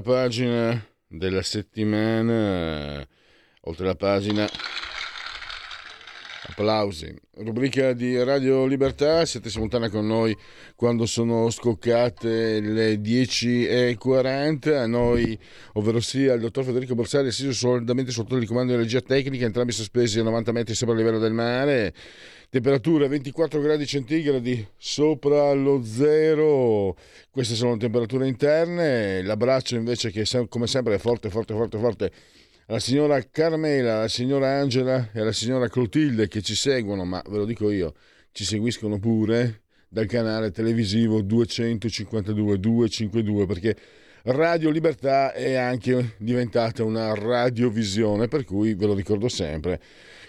La pagina della settimana, oltre la pagina, applausi, rubrica di Radio Libertà, siete simultanea con noi quando sono scoccate le 10.40, a noi, ovvero sia il dottor Federico Borsari, assiso solidamente sotto il comando di regia tecnica, entrambi sospesi a 90 metri sopra il livello del mare, temperatura 24 gradi centigradi sopra lo zero. Queste sono temperature interne. L'abbraccio invece che come sempre è forte forte forte forte alla signora Carmela alla signora Angela e alla signora Clotilde che ci seguono ma ve lo dico io ci seguiscono pure dal canale televisivo 252 252 perché Radio Libertà è anche diventata una radiovisione per cui ve lo ricordo sempre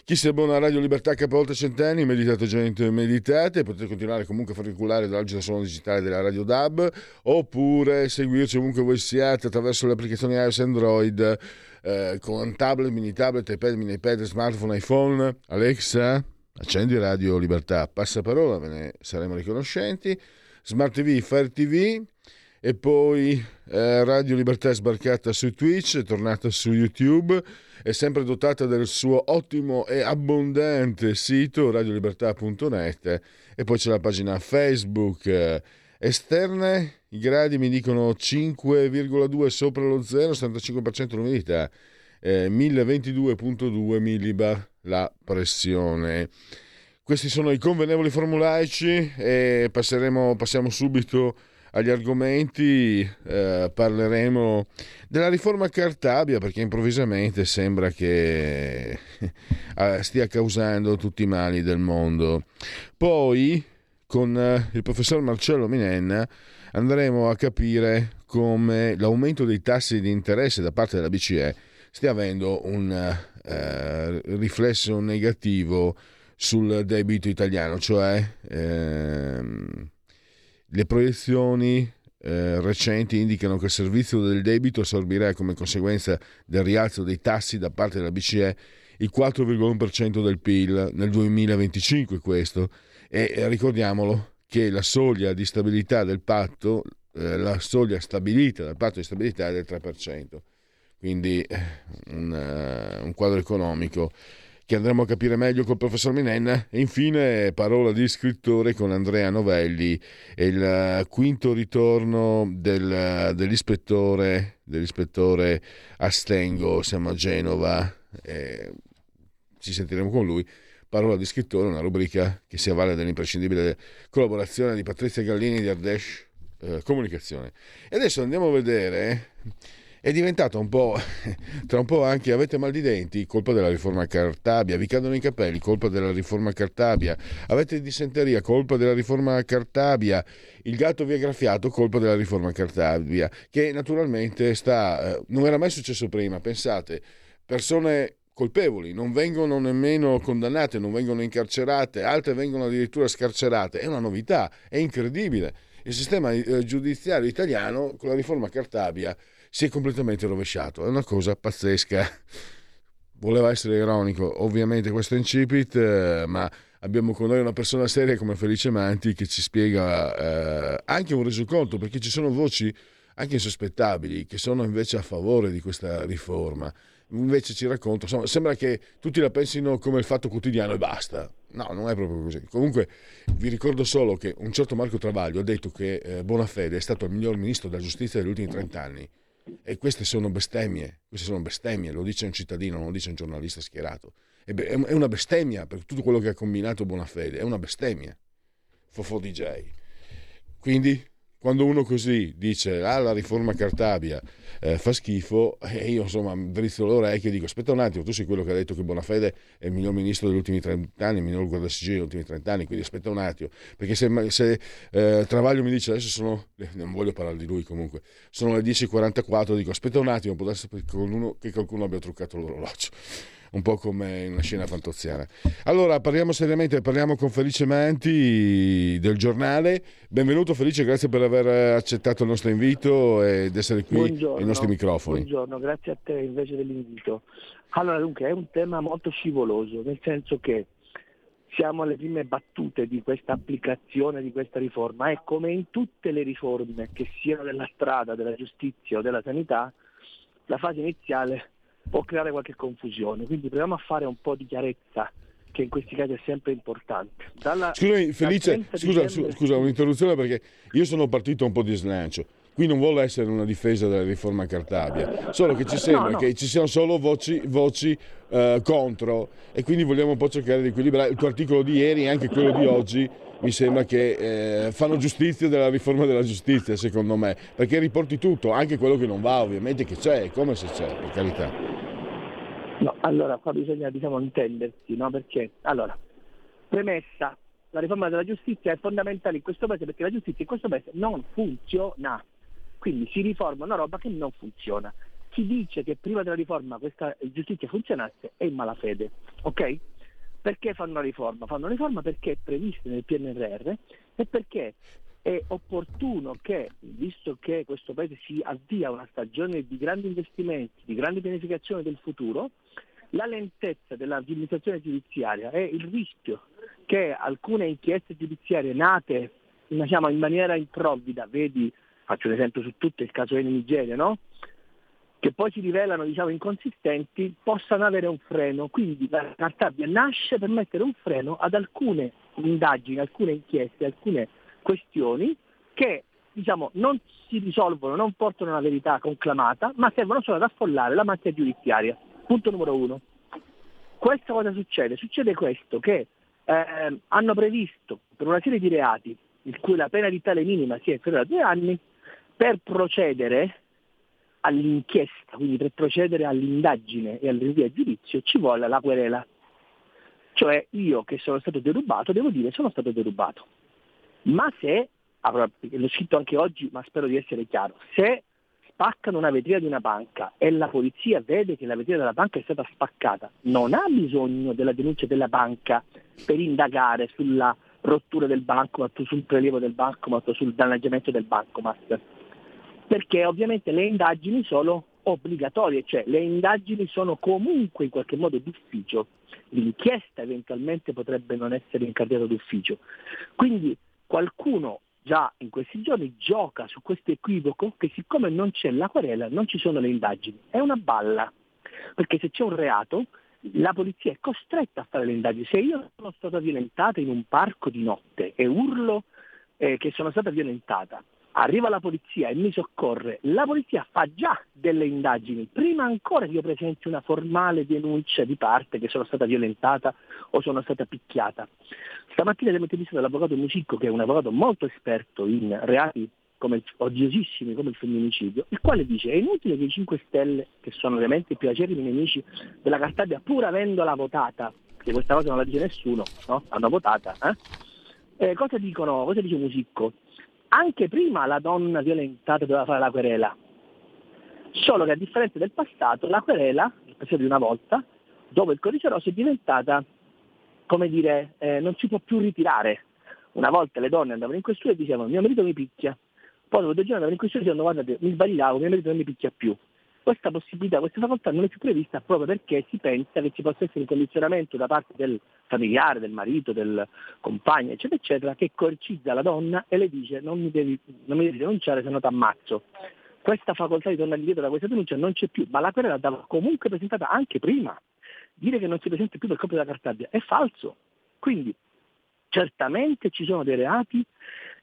chi si abbona a Radio Libertà che oltre cent'anni, meditate gente, meditate, potete continuare comunque a far circolare dall'agita suono digitale della Radio DAB oppure seguirci ovunque voi siate attraverso le applicazioni iOS Android eh, con tablet, mini tablet, iPad, mini iPad, smartphone, iPhone. Alexa, accendi Radio Libertà, passa parola, ve ne saremo riconoscenti. Smart TV, Fire TV e poi eh, Radio Libertà è sbarcata su Twitch, è tornata su YouTube è sempre dotata del suo ottimo e abbondante sito radiolibertà.net e poi c'è la pagina Facebook. Esterne, i gradi mi dicono 5,2 sopra lo 0, 75% l'umidità, eh, 1022,2 millibar la pressione. Questi sono i convenevoli formulaici e passeremo, passiamo subito agli argomenti eh, parleremo della riforma Cartabia perché improvvisamente sembra che eh, stia causando tutti i mali del mondo. Poi con eh, il professor Marcello Minenna andremo a capire come l'aumento dei tassi di interesse da parte della BCE stia avendo un eh, riflesso negativo sul debito italiano, cioè ehm, le proiezioni eh, recenti indicano che il servizio del debito assorbirà come conseguenza del rialzo dei tassi da parte della BCE il 4,1% del PIL nel 2025 questo. E eh, ricordiamolo che la soglia di stabilità del patto eh, la soglia stabilita dal patto di stabilità è del 3% quindi eh, un, uh, un quadro economico che andremo a capire meglio col professor Minenna. E infine, parola di scrittore con Andrea Novelli e il quinto ritorno del, dell'ispettore, dell'ispettore Astengo, siamo a Genova, e ci sentiremo con lui. Parola di scrittore, una rubrica che si avvale dell'imprescindibile collaborazione di Patrizia Gallini di Ardesh eh, Comunicazione. E adesso andiamo a vedere è diventato un po', tra un po' anche avete mal di denti, colpa della riforma Cartabia, vi cadono i capelli, colpa della riforma Cartabia, avete dissenteria, colpa della riforma Cartabia, il gatto vi ha graffiato, colpa della riforma Cartabia, che naturalmente sta, eh, non era mai successo prima, pensate, persone colpevoli, non vengono nemmeno condannate, non vengono incarcerate, altre vengono addirittura scarcerate, è una novità, è incredibile. Il sistema eh, giudiziario italiano con la riforma Cartabia si è completamente rovesciato. È una cosa pazzesca. Voleva essere ironico, ovviamente questo incipit, eh, ma abbiamo con noi una persona seria come Felice Manti che ci spiega eh, anche un resoconto, perché ci sono voci anche insospettabili che sono invece a favore di questa riforma. Invece ci racconta, insomma, sembra che tutti la pensino come il fatto quotidiano e basta. No, non è proprio così. Comunque vi ricordo solo che un certo Marco Travaglio ha detto che eh, Bonafede è stato il miglior ministro della giustizia degli ultimi 30 anni. E queste sono bestemmie, queste sono bestemmie, lo dice un cittadino, non lo dice un giornalista schierato. È una bestemmia per tutto quello che ha combinato Bonafede, è una bestemmia. Fofo DJ. Quindi quando uno così dice ah la riforma Cartabia eh, fa schifo e io insomma drizzo l'orecchio e dico aspetta un attimo tu sei quello che ha detto che Bonafede è il miglior ministro degli ultimi 30 anni il miglior guardasigilli degli ultimi 30 anni quindi aspetta un attimo perché se, se eh, Travaglio mi dice adesso sono eh, non voglio parlare di lui comunque sono le 10.44 dico aspetta un attimo può essere che qualcuno abbia truccato l'orologio un po' come in una scena fantoziana. Allora, parliamo seriamente, parliamo con Felice Manti del giornale. Benvenuto Felice, grazie per aver accettato il nostro invito ed essere qui buongiorno, ai nostri microfoni. Buongiorno, grazie a te invece dell'invito. Allora, dunque, è un tema molto scivoloso, nel senso che siamo alle prime battute di questa applicazione di questa riforma e come in tutte le riforme, che siano della strada, della giustizia o della sanità, la fase iniziale può creare qualche confusione. Quindi proviamo a fare un po' di chiarezza che in questi casi è sempre importante. Dalla, Scusami, Felice, scusa, dicembre... scusa, un'interruzione perché io sono partito un po' di slancio. Qui non vuole essere una difesa della riforma Cartabia, solo che ci sembra no, no. che ci siano solo voci, voci uh, contro e quindi vogliamo un po' cercare di equilibrare. Il tuo articolo di ieri e anche quello di oggi mi sembra che eh, fanno giustizia della riforma della giustizia, secondo me, perché riporti tutto, anche quello che non va, ovviamente che c'è, come se c'è, per carità. No, allora qua bisogna diciamo intendersi, no? Perché allora, premessa, la riforma della giustizia è fondamentale in questo paese perché la giustizia in questo paese non funziona. Quindi si riforma una roba che non funziona. Chi dice che prima della riforma questa giustizia funzionasse è in malafede, ok? Perché fanno una riforma? Fanno una riforma perché è prevista nel PNRR e perché è opportuno che, visto che questo Paese si avvia una stagione di grandi investimenti, di grande pianificazione del futuro, la lentezza dell'amministrazione giudiziaria e il rischio che alcune inchieste giudiziarie nate diciamo, in maniera improvvida, vedi, faccio un esempio su tutto il caso in Nigeria, no? che poi si rivelano diciamo, inconsistenti, possano avere un freno. Quindi la Cartabia nasce per mettere un freno ad alcune indagini, alcune inchieste, alcune questioni che diciamo, non si risolvono, non portano una verità conclamata, ma servono solo ad affollare la macchina giudiziaria. Punto numero uno. Questo cosa succede? Succede questo, che eh, hanno previsto per una serie di reati, in cui la pena edittale minima sia inferiore a due anni, per procedere all'inchiesta, quindi per procedere all'indagine e al rinvio a giudizio ci vuole la querela. Cioè io che sono stato derubato devo dire sono stato derubato. Ma se, l'ho scritto anche oggi ma spero di essere chiaro, se spaccano una vetrina di una banca e la polizia vede che la vetrina della banca è stata spaccata, non ha bisogno della denuncia della banca per indagare sulla rottura del bancomat, sul prelievo del bancomat, sul danneggiamento del bancomat perché ovviamente le indagini sono obbligatorie, cioè le indagini sono comunque in qualche modo d'ufficio, l'inchiesta eventualmente potrebbe non essere incardinata d'ufficio. Quindi qualcuno già in questi giorni gioca su questo equivoco che siccome non c'è la querela non ci sono le indagini. È una balla, perché se c'è un reato la polizia è costretta a fare le indagini. Se io sono stata violentata in un parco di notte e urlo eh, che sono stata violentata, arriva la polizia e mi soccorre, la polizia fa già delle indagini, prima ancora che io presenti una formale denuncia di parte che sono stata violentata o sono stata picchiata. Stamattina abbiamo intervistato l'avvocato Musicco, che è un avvocato molto esperto in reati come, odiosissimi come il femminicidio, il quale dice è inutile che i 5 Stelle, che sono ovviamente i più acerrimi nemici della Cartabia, pur avendola votata, perché questa cosa non la dice nessuno, no? hanno votata, eh? Eh, cosa dicono? Cosa dice Musicco? Anche prima la donna violentata doveva fare la querela, solo che a differenza del passato, la querela, passato di una volta, dopo il codice rosso è diventata, come dire, eh, non si può più ritirare. Una volta le donne andavano in questura e dicevano mio marito mi picchia, poi dopo due giorni andavano in questura e dicevano guardate mi sbagliavo, mio marito non mi picchia più. Questa possibilità, questa facoltà non è più prevista proprio perché si pensa che ci possa essere un condizionamento da parte del familiare, del marito, del compagno, eccetera, eccetera, che coercizza la donna e le dice non mi devi, non mi devi denunciare se no ti ammazzo. Questa facoltà di tornare indietro da questa denuncia non c'è più, ma la querela andava comunque presentata anche prima. Dire che non si presenta più per colpa della Cartabia è falso. Quindi certamente ci sono dei reati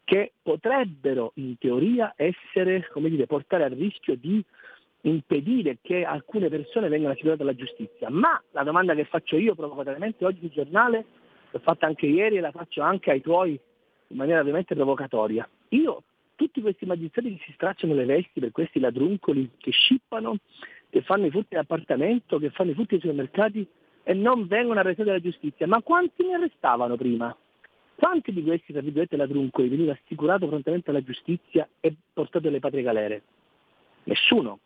che potrebbero in teoria essere, come dire, portare al rischio di impedire che alcune persone vengano assicurate alla giustizia. Ma la domanda che faccio io provocatamente oggi sul giornale, l'ho fatta anche ieri e la faccio anche ai tuoi in maniera ovviamente provocatoria. Io tutti questi magistrati che si stracciano le vesti per questi ladruncoli che scippano, che fanno i furti in appartamento, che fanno i furti nei supermercati e non vengono arrestati dalla giustizia. Ma quanti ne arrestavano prima? Quanti di questi, tra virgolette, ladruncoli veniva assicurato prontamente alla giustizia e portato alle patrie galere? Nessuno.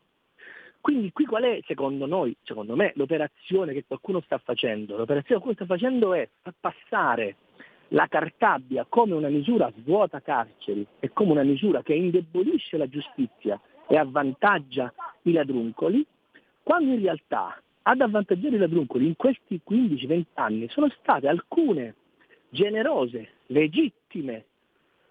Quindi qui qual è, secondo noi, secondo me, l'operazione che qualcuno sta facendo? L'operazione che qualcuno sta facendo è far passare la Cartabia come una misura svuota carceri e come una misura che indebolisce la giustizia e avvantaggia i ladruncoli, quando in realtà ad avvantaggiare i ladruncoli in questi 15-20 anni sono state alcune generose, legittime,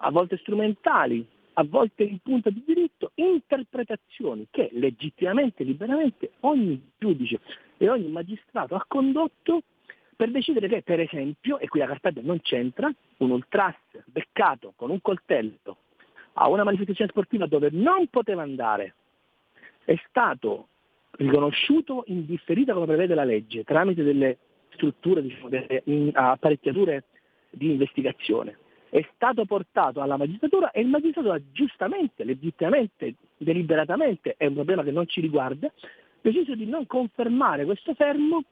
a volte strumentali, a volte in punta di diritto, interpretazioni che legittimamente, liberamente ogni giudice e ogni magistrato ha condotto per decidere che, per esempio, e qui la Cartabia non c'entra, un ultras beccato con un coltello a una manifestazione sportiva dove non poteva andare è stato riconosciuto in differita come prevede la legge tramite delle strutture, diciamo, delle apparecchiature di investigazione. È stato portato alla magistratura e il magistrato ha giustamente, legittimamente, deliberatamente, è un problema che non ci riguarda, deciso di non confermare questo fermo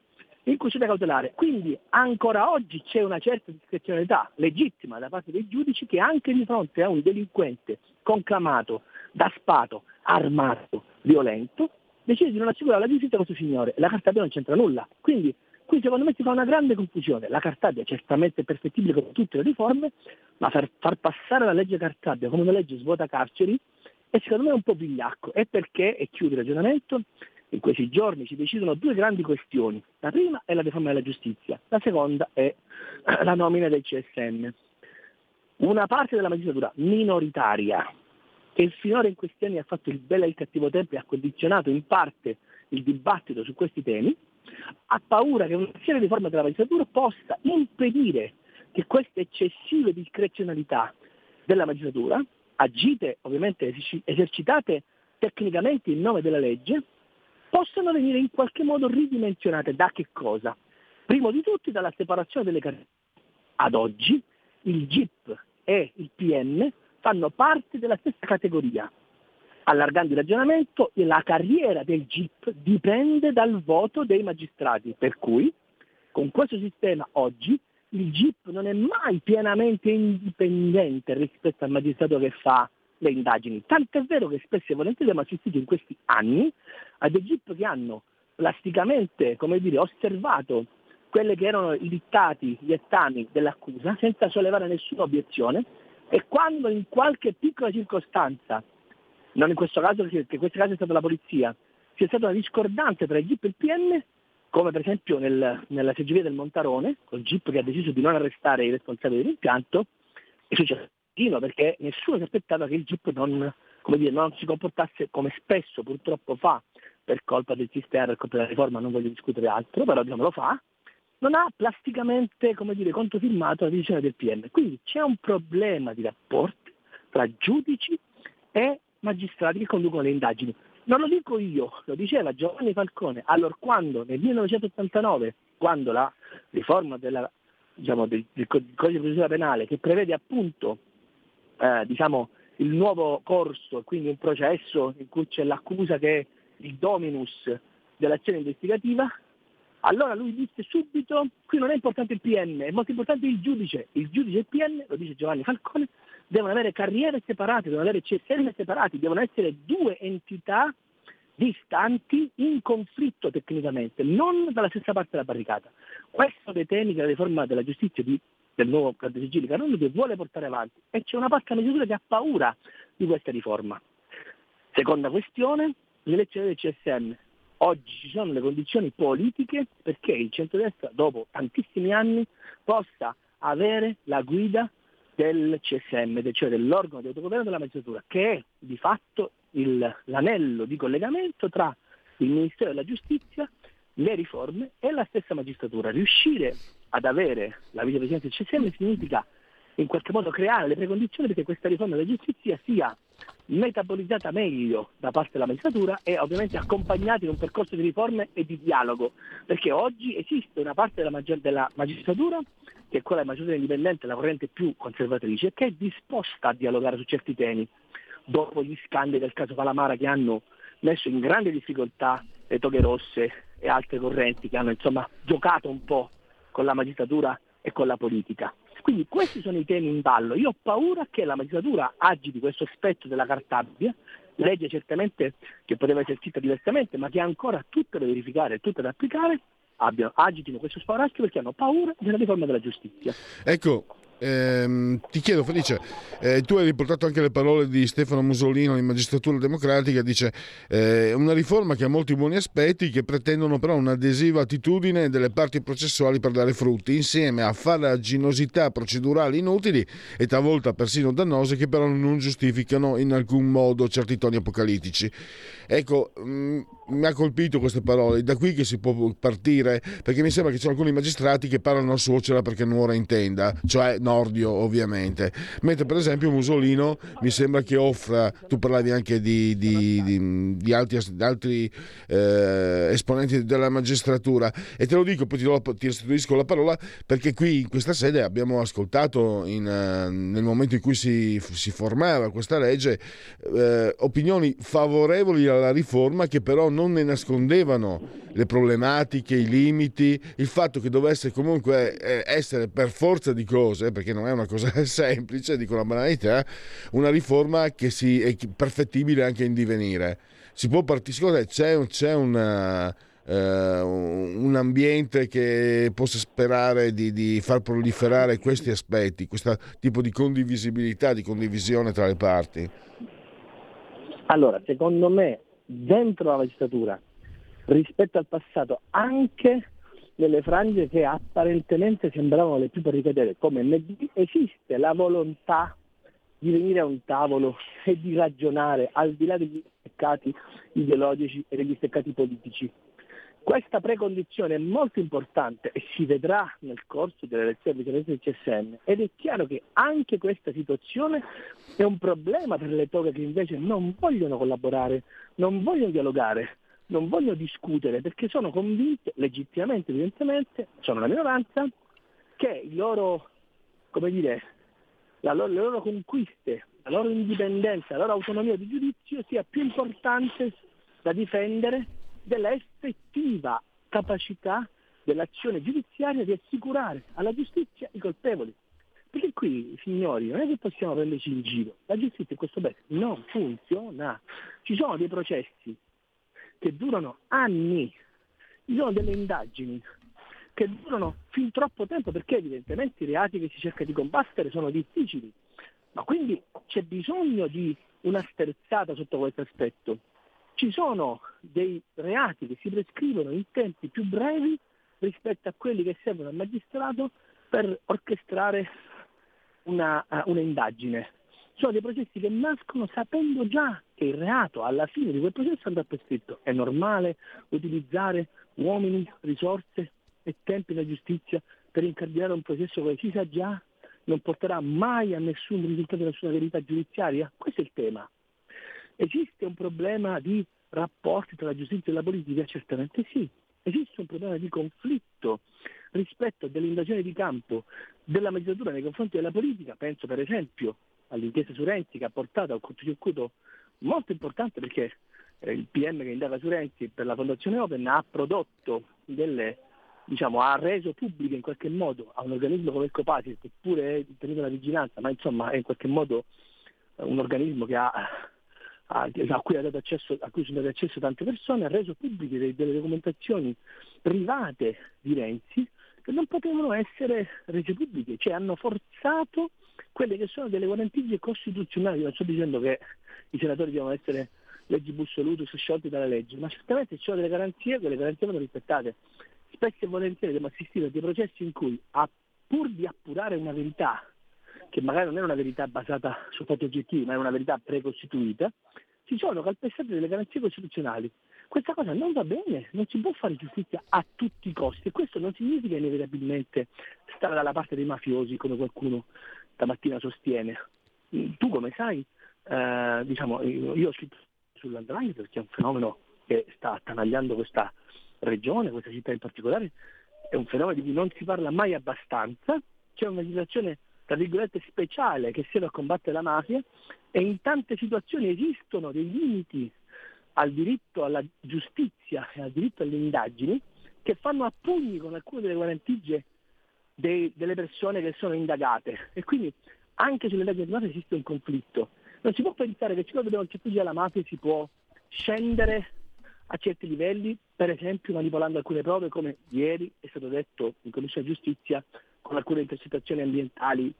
in custodia cautelare. Quindi ancora oggi c'è una certa discrezionalità legittima da parte dei giudici che anche di fronte a un delinquente conclamato, da spato, armato, violento, decide di non assicurare alla giustizia questo signore. La Cartabia non c'entra nulla. Quindi qui secondo me si fa una grande confusione. La Cartabia è certamente perfettibile come tutte le riforme, ma far, far passare la legge Cartabia come una legge svuota carceri è secondo me un po' vigliacco. E perché, e chiudo il ragionamento, in questi giorni si decidono due grandi questioni. La prima è la riforma della giustizia, la seconda è la nomina del CSM. Una parte della magistratura minoritaria, che finora in questi anni ha fatto il bello e il cattivo tempo e ha condizionato in parte il dibattito su questi temi, ha paura che una serie di riforma della magistratura possa impedire che queste eccessive discrezionalità della magistratura, agite ovviamente esercitate tecnicamente in nome della legge, possano venire in qualche modo ridimensionate da che cosa? Primo di tutti dalla separazione delle carriere. Ad oggi il GIP e il PM fanno parte della stessa categoria. Allargando il ragionamento, la carriera del GIP dipende dal voto dei magistrati, per cui con questo sistema oggi il GIP non è mai pienamente indipendente rispetto al magistrato che fa le indagini. Tant'è vero che spesso e volentieri abbiamo assistito in questi anni a dei GIP che hanno plasticamente dire, osservato quelli che erano i dittati, gli ettami dell'accusa, senza sollevare nessuna obiezione, e quando in qualche piccola circostanza, non in questo caso perché in questo caso è stata la polizia, c'è stata una discordanza tra il GIP e il PM, come per esempio nel, nella seggiovia del Montarone, col GIP che ha deciso di non arrestare i responsabili dell'impianto, è successo perché nessuno si aspettava che il GIP non, dire, non, si comportasse come spesso purtroppo fa per colpa del sistema, per colpa della riforma, non voglio discutere altro, però diciamo lo fa, non ha plasticamente come dire, controfirmato la decisione del PM. Quindi c'è un problema di rapporti tra giudici e magistrati che conducono le indagini. Non lo dico io, lo diceva Giovanni Falcone, allora quando nel 1989, quando la riforma della, diciamo, del, del codice di procedura penale che prevede appunto eh, diciamo, il nuovo corso, quindi un processo in cui c'è l'accusa che è il dominus dell'azione investigativa, allora lui disse subito, qui non è importante il PM, è molto importante il giudice. Il giudice e il PM, lo dice Giovanni Falcone, devono avere carriere separate, devono avere CSM separati, devono essere due entità distanti in conflitto tecnicamente, non dalla stessa parte della barricata. Questo dei temi che la riforma della giustizia di, del nuovo Civile Canonico che vuole portare avanti e c'è una parte della magistratura che ha paura di questa riforma. Seconda questione, l'elezione del CSM. Oggi ci sono le condizioni politiche perché il centrodestra, dopo tantissimi anni, possa avere la guida del CSM, cioè dell'organo di autogoverno della magistratura, che è di fatto il, l'anello di collegamento tra il Ministero della Giustizia, le riforme e la stessa magistratura. Riuscire ad avere la vicepresidenza del CSM significa in qualche modo creare le precondizioni perché questa riforma della giustizia sia metabolizzata meglio da parte della magistratura e ovviamente accompagnata in un percorso di riforme e di dialogo, perché oggi esiste una parte della, maggi- della magistratura, che è quella magistratura indipendente, la corrente più conservatrice, che è disposta a dialogare su certi temi, dopo gli scandali del caso Palamara che hanno messo in grande difficoltà le toghe rosse e altre correnti che hanno insomma giocato un po' con la magistratura e con la politica. Quindi questi sono i temi in ballo. Io ho paura che la magistratura agiti questo aspetto della Cartabia, legge certamente che poteva essere scritta diversamente, ma che ha ancora tutte da verificare e tutte da applicare, abbiano, agitino questo spauracchio perché hanno paura della riforma della giustizia. Ecco, Ehm, ti chiedo Felice, eh, tu hai riportato anche le parole di Stefano Musolino in Magistratura Democratica, dice eh, una riforma che ha molti buoni aspetti che pretendono però un'adesiva attitudine delle parti processuali per dare frutti, insieme a farraginosità procedurali inutili e talvolta persino dannose che però non giustificano in alcun modo certi toni apocalittici. Ecco, mh, mm, mi ha colpito queste parole, da qui che si può partire, perché mi sembra che ci sono alcuni magistrati che parlano a suocera perché nuora in tenda, cioè Nordio ovviamente, mentre per esempio Musolino mi sembra che offra, tu parlavi anche di, di, di, di altri, altri eh, esponenti della magistratura e te lo dico, poi ti, do, ti restituisco la parola, perché qui in questa sede abbiamo ascoltato in, uh, nel momento in cui si, si formava questa legge eh, opinioni favorevoli alla riforma che però non non ne nascondevano le problematiche, i limiti, il fatto che dovesse comunque eh, essere per forza di cose, perché non è una cosa semplice, dico una banalità, una riforma che si, è perfettibile anche in divenire. Si può partire, c'è, c'è una, uh, un ambiente che possa sperare di, di far proliferare questi aspetti, questo tipo di condivisibilità, di condivisione tra le parti? Allora, secondo me dentro la magistratura rispetto al passato anche nelle frange che apparentemente sembravano le più pericate come MD esiste la volontà di venire a un tavolo e di ragionare al di là degli steccati ideologici e degli steccati politici. Questa precondizione è molto importante e si vedrà nel corso delle elezioni del CSM ed è chiaro che anche questa situazione è un problema per le toghe che invece non vogliono collaborare, non vogliono dialogare, non vogliono discutere perché sono convinte, legittimamente evidentemente, sono una minoranza, che loro, dire, loro, le loro conquiste, la loro indipendenza, la loro autonomia di giudizio sia più importante da difendere della effettiva capacità dell'azione giudiziaria di assicurare alla giustizia i colpevoli. Perché qui, signori, non è che possiamo prenderci in giro. La giustizia in questo paese non funziona. Ci sono dei processi che durano anni, ci sono delle indagini che durano fin troppo tempo perché evidentemente i reati che si cerca di combattere sono difficili. Ma quindi c'è bisogno di una sterzata sotto questo aspetto ci sono dei reati che si prescrivono in tempi più brevi rispetto a quelli che servono al magistrato per orchestrare una, uh, una. Sono dei processi che nascono sapendo già che il reato alla fine di quel processo andrà prescritto. È normale utilizzare uomini, risorse e tempi della giustizia per incardinare un processo che si sa già non porterà mai a nessun risultato, nessuna verità giudiziaria? Questo è il tema. Esiste un problema di rapporti tra la giustizia e la politica? Certamente sì. Esiste un problema di conflitto rispetto dell'invasione di campo della magistratura nei confronti della politica? Penso per esempio all'inchiesta su Renzi che ha portato a un cortocircuito molto importante perché eh, il PM che indaga su Renzi per la Fondazione Open ha prodotto delle, diciamo, ha reso pubbliche in qualche modo a un organismo come il Copasi, che pure è tenuto la vigilanza, ma insomma è in qualche modo un organismo che ha a, a, cui accesso, a, cui sono date accesso tante persone, ha reso pubbliche delle, delle documentazioni private di Renzi che non potevano essere rese pubbliche, cioè hanno forzato quelle che sono delle guarentigie costituzionali. Non sto dicendo che i senatori devono essere leggi bussolutus sciolti dalla legge, ma certamente ci sono delle garanzie, quelle garanzie vanno rispettate. Spesso e volentieri abbiamo assistito a dei processi in cui, pur di appurare una verità che magari non è una verità basata su fatti oggettivi, ma è una verità precostituita, si sono calpestate delle garanzie costituzionali. Questa cosa non va bene, non si può fare giustizia a tutti i costi e questo non significa inevitabilmente stare dalla parte dei mafiosi come qualcuno stamattina sostiene. Tu come sai eh, diciamo, io ho scritto sull'andrangheta perché è un fenomeno che sta attanagliando questa regione, questa città in particolare, è un fenomeno di cui non si parla mai abbastanza, c'è una legislazione tra virgolette speciale che serve a combattere la mafia e in tante situazioni esistono dei limiti al diritto alla giustizia e al diritto alle indagini che fanno a pugni con alcune delle guarentigie dei, delle persone che sono indagate e quindi anche sulle leggi di mafia esiste un conflitto. Non si può pensare che siccome dobbiamo cercare la mafia si può scendere a certi livelli, per esempio manipolando alcune prove come ieri è stato detto in Commissione Giustizia con alcune intercettazioni ambientali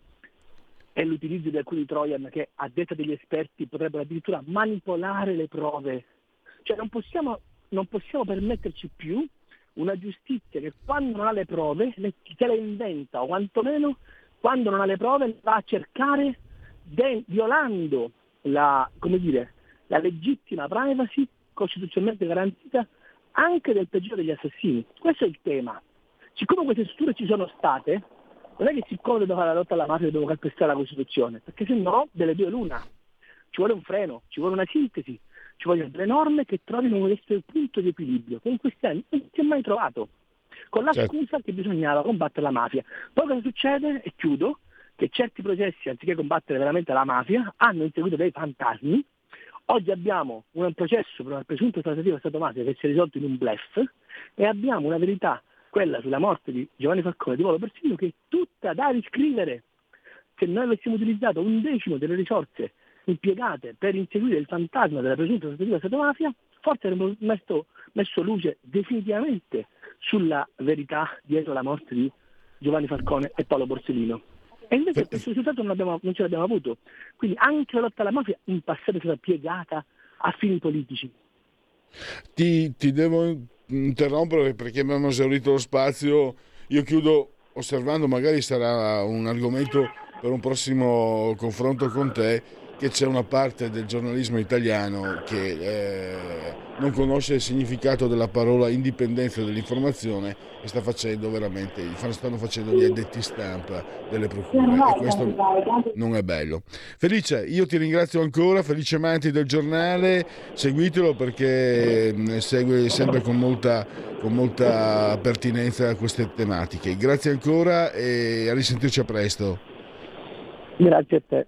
e l'utilizzo di alcuni Trojan che a detta degli esperti potrebbero addirittura manipolare le prove. Cioè non possiamo, non possiamo permetterci più una giustizia che quando non ha le prove se le inventa o quantomeno quando non ha le prove va a cercare de- violando la, dire, la legittima privacy costituzionalmente garantita anche del peggiore degli assassini. Questo è il tema. Siccome queste strutture ci sono state, non è che siccome dobbiamo fare la lotta alla mafia dobbiamo calpestare la Costituzione, perché se no delle due l'una. Ci vuole un freno, ci vuole una sintesi, ci vogliono delle norme che trovino questo punto di equilibrio, che in questi anni non si è mai trovato, con la certo. scusa che bisognava combattere la mafia. Poi cosa succede? E chiudo, che certi processi, anziché combattere veramente la mafia, hanno inseguito dei fantasmi. Oggi abbiamo un processo per una presunta trattativa Stato-mafia che si è risolto in un blef e abbiamo una verità, quella sulla morte di Giovanni Falcone di Volo Persino, che è tutta da riscrivere. Se noi avessimo utilizzato un decimo delle risorse impiegate per inseguire il fantasma della presunta trattativa Stato-mafia, forse avremmo messo, messo luce definitivamente sulla verità dietro la morte di Giovanni Falcone e Paolo Borsellino. E invece questo risultato non, abbiamo, non ce l'abbiamo avuto. Quindi anche la lotta alla mafia in passato è stata piegata a fini politici. Ti, ti devo interrompere perché abbiamo esaurito lo spazio. Io chiudo osservando, magari sarà un argomento per un prossimo confronto con te che c'è una parte del giornalismo italiano che eh, non conosce il significato della parola indipendenza dell'informazione e sta facendo veramente, stanno facendo gli addetti stampa delle procure e questo non è bello. Felice, io ti ringrazio ancora, felice amanti del giornale, seguitelo perché mm, segue sempre con molta, con molta pertinenza queste tematiche. Grazie ancora e a risentirci a presto. Grazie a te.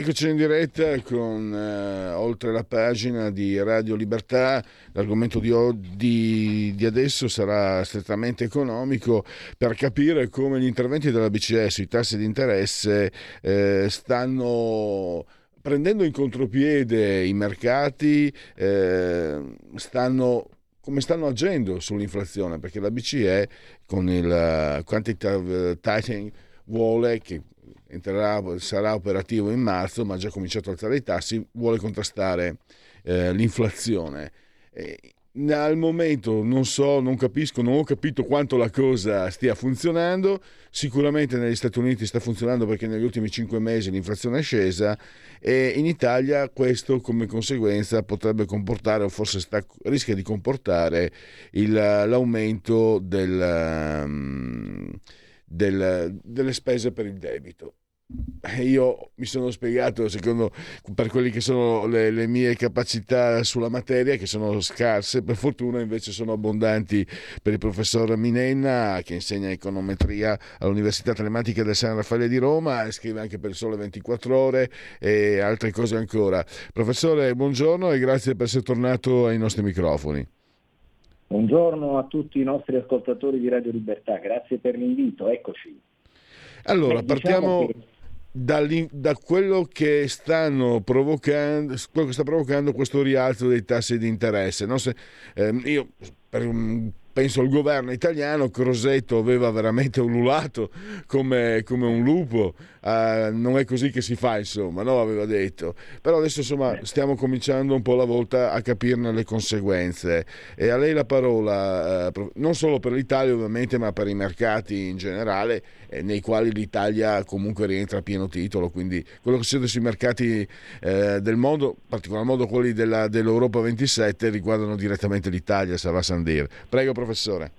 Rieccoci in diretta con eh, oltre la pagina di Radio Libertà. L'argomento di, di, di, adesso sarà strettamente economico per capire come gli interventi della BCE sui tassi di interesse eh, stanno prendendo in contropiede i mercati, eh, stanno come stanno agendo sull'inflazione, perché la BCE con il quantitative tightening vuole che entrerà, sarà operativo in marzo, ma ha già cominciato a alzare i tassi, vuole contrastare eh, l'inflazione. E al momento non so, non capisco, non ho capito quanto la cosa stia funzionando. Sicuramente negli Stati Uniti sta funzionando perché negli ultimi cinque mesi l'inflazione è scesa e in Italia questo come conseguenza potrebbe comportare o forse sta, rischia di comportare il, l'aumento del, um, del, delle spese per il debito. Io mi sono spiegato secondo per quelle che sono le, le, mie capacità sulla materia, che sono scarse, per fortuna invece sono abbondanti per il professor Minenna, che insegna econometria all'Università Telematica del San Raffaele di Roma e scrive anche per il Sole 24 Ore e altre cose ancora. Professore, buongiorno e grazie per essere tornato ai nostri microfoni. Buongiorno a tutti i nostri ascoltatori di Radio Libertà, grazie per l'invito, eccoci. Allora, Beh, partiamo... Diciamo che da quello che, stanno provocando, quello che sta provocando questo rialzo dei tassi di interesse. No? Se, ehm, io per un penso al governo italiano, Crosetto aveva veramente ululato come, come un lupo, uh, non è così che si fa insomma, no? aveva detto, però adesso insomma stiamo cominciando un po' alla volta a capirne le conseguenze. E a lei la parola, uh, non solo per l'Italia ovviamente, ma per i mercati in generale, eh, nei quali l'Italia comunque rientra a pieno titolo, quindi quello che succede sui mercati eh, del mondo, in particolar modo quelli della, dell'Europa 27, riguardano direttamente l'Italia, Sava Sandir. Prego professore.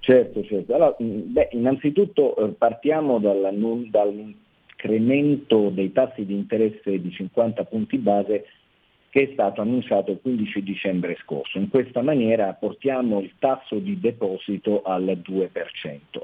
Certo, certo. Allora, mm, beh, innanzitutto eh, partiamo dall'incremento dei tassi di interesse di 50 punti base che è stato annunciato il 15 dicembre scorso. In questa maniera portiamo il tasso di deposito al 2%.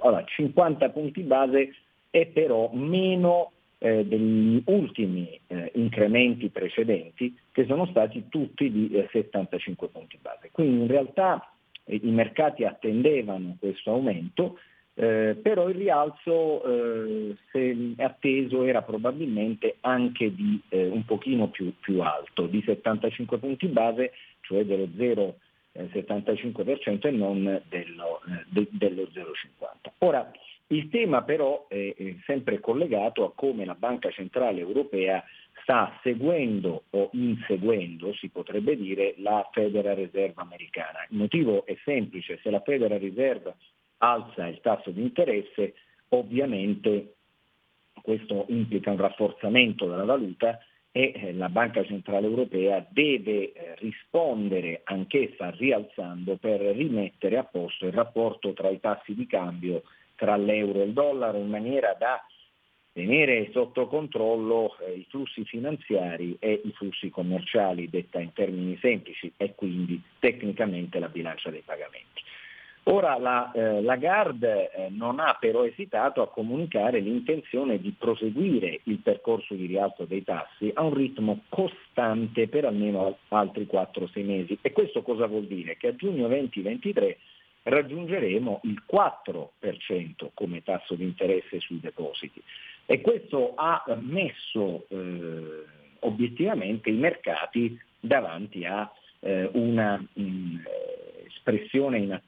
Allora, 50 punti base è però meno eh, degli ultimi eh, incrementi precedenti che sono stati tutti di eh, 75 punti base. Quindi in realtà i mercati attendevano questo aumento, eh, però il rialzo eh, se atteso era probabilmente anche di eh, un pochino più, più, alto, di 75 punti base, cioè dello 0,75% e non dello, eh, de, dello 0,50%. Ora, il tema però è sempre collegato a come la Banca Centrale Europea sta seguendo o inseguendo, si potrebbe dire, la Federal Reserve americana. Il motivo è semplice, se la Federal Reserve alza il tasso di interesse, ovviamente questo implica un rafforzamento della valuta e eh, la Banca Centrale Europea deve eh, rispondere anch'essa rialzando per rimettere a posto il rapporto tra i tassi di cambio tra l'euro e il dollaro in maniera da tenere sotto controllo eh, i flussi finanziari e i flussi commerciali, detta in termini semplici, e quindi tecnicamente la bilancia dei pagamenti. Ora la eh, Lagarde eh, non ha però esitato a comunicare l'intenzione di proseguire il percorso di rialzo dei tassi a un ritmo costante per almeno altri 4-6 mesi. E questo cosa vuol dire? Che a giugno 2023 raggiungeremo il 4% come tasso di interesse sui depositi. E questo ha messo eh, obiettivamente i mercati davanti a eh, una mh, mm, espressione in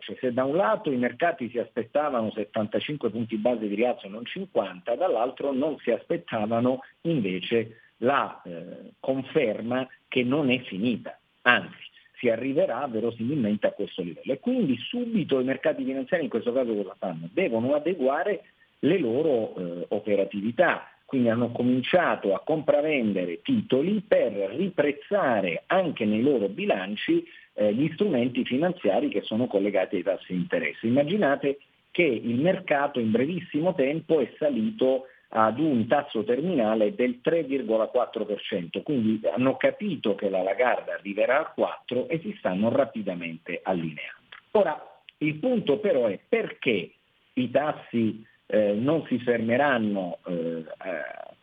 cioè se da un lato i mercati si aspettavano 75 punti base di rialzo, non 50, dall'altro non si aspettavano invece la eh, conferma che non è finita, anzi si arriverà verosimilmente a questo livello. E quindi subito i mercati finanziari in questo caso cosa fanno? Devono adeguare le loro eh, operatività, quindi hanno cominciato a compravendere titoli per riprezzare anche nei loro bilanci eh, gli strumenti finanziari che sono collegati ai tassi di interesse. Immaginate che il mercato in brevissimo tempo è salito ad un tasso terminale del 3,4%, quindi hanno capito che la Lagarda arriverà al 4% e si stanno rapidamente allineando. Ora, il punto però è perché i tassi eh, non si fermeranno eh,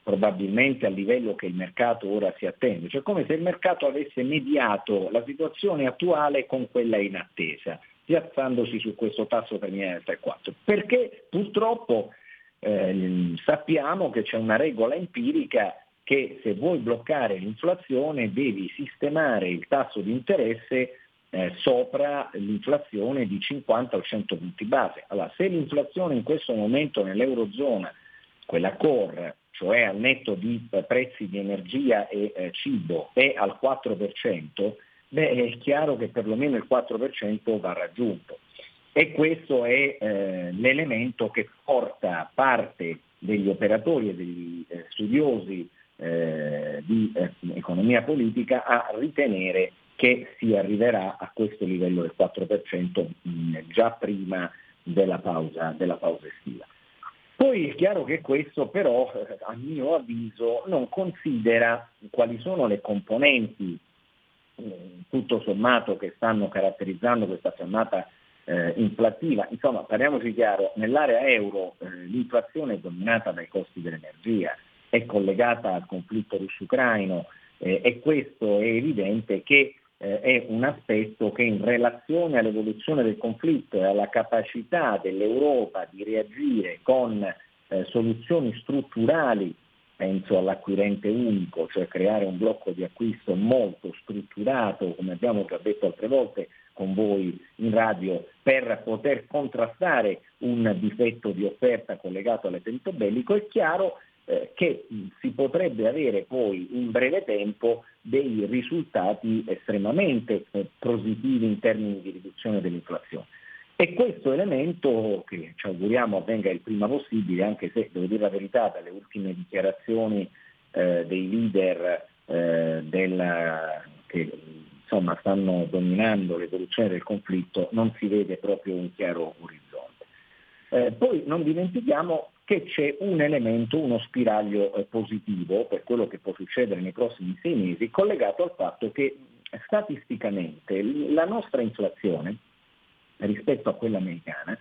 probabilmente al livello che il mercato ora si attende, cioè come se il mercato avesse mediato la situazione attuale con quella in attesa, piazzandosi su questo tasso terminale del 3,4. Perché purtroppo eh, sappiamo che c'è una regola empirica che se vuoi bloccare l'inflazione devi sistemare il tasso di interesse eh, sopra l'inflazione di 50 o 100 punti base. Allora, se l'inflazione in questo momento nell'Eurozona, quella core, cioè al netto di eh, prezzi di energia e eh, cibo, è al 4%, beh, è chiaro che perlomeno il 4% va raggiunto. E questo è eh, l'elemento che porta parte degli operatori e degli eh, studiosi eh, di eh, economia politica a ritenere che si arriverà a questo livello del 4% mh, già prima della pausa, della pausa estiva. Poi è chiaro che questo però, eh, a mio avviso, non considera quali sono le componenti eh, tutto sommato che stanno caratterizzando questa fiammata eh, inflattiva. Insomma, parliamoci chiaro, nell'area euro eh, l'inflazione è dominata dai costi dell'energia, è collegata al conflitto russo-ucraino eh, e questo è evidente che eh, è un aspetto che in relazione all'evoluzione del conflitto e alla capacità dell'Europa di reagire con eh, soluzioni strutturali penso all'acquirente unico, cioè creare un blocco di acquisto molto strutturato, come abbiamo già detto altre volte con voi in radio, per poter contrastare un difetto di offerta collegato all'evento bellico, è chiaro eh, che si potrebbe avere poi in breve tempo dei risultati estremamente eh, positivi in termini di riduzione dell'inflazione. E questo elemento, che ci auguriamo avvenga il prima possibile, anche se devo dire la verità, dalle ultime dichiarazioni eh, dei leader eh, della, che insomma, stanno dominando l'evoluzione del conflitto, non si vede proprio un chiaro orizzonte. Eh, poi non dimentichiamo che c'è un elemento, uno spiraglio eh, positivo per quello che può succedere nei prossimi sei mesi, collegato al fatto che statisticamente la nostra inflazione rispetto a quella americana,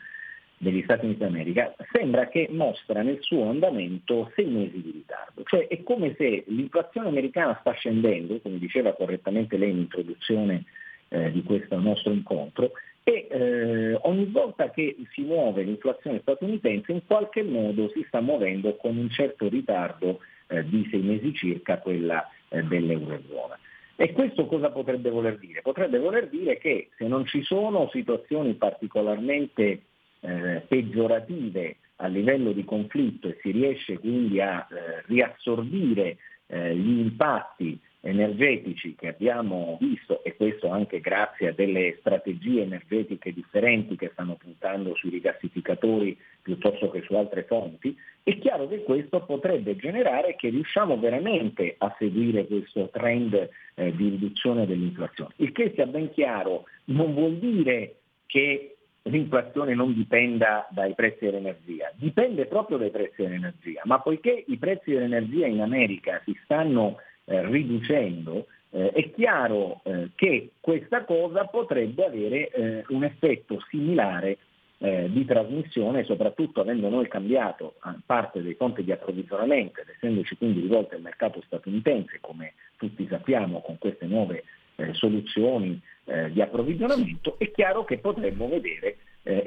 degli Stati Uniti d'America, sembra che mostra nel suo andamento sei mesi di ritardo. Cioè è come se l'inflazione americana sta scendendo, come diceva correttamente lei in introduzione eh, di questo nostro incontro, e eh, ogni volta che si muove l'inflazione statunitense in qualche modo si sta muovendo con un certo ritardo eh, di sei mesi circa quella eh, dell'Eurozona. E questo cosa potrebbe voler dire? Potrebbe voler dire che se non ci sono situazioni particolarmente eh, peggiorative a livello di conflitto e si riesce quindi a eh, riassorbire eh, gli impatti energetici che abbiamo visto e questo anche grazie a delle strategie energetiche differenti che stanno puntando sui rigassificatori piuttosto che su altre fonti, è chiaro che questo potrebbe generare che riusciamo veramente a seguire questo trend eh, di riduzione dell'inflazione. Il che sia ben chiaro non vuol dire che l'inflazione non dipenda dai prezzi dell'energia, dipende proprio dai prezzi dell'energia, ma poiché i prezzi dell'energia in America si stanno riducendo, eh, è chiaro eh, che questa cosa potrebbe avere eh, un effetto similare eh, di trasmissione, soprattutto avendo noi cambiato parte dei fonti di approvvigionamento ed essendoci quindi rivolte al mercato statunitense, come tutti sappiamo, con queste nuove eh, soluzioni di approvvigionamento, è chiaro che potremmo vedere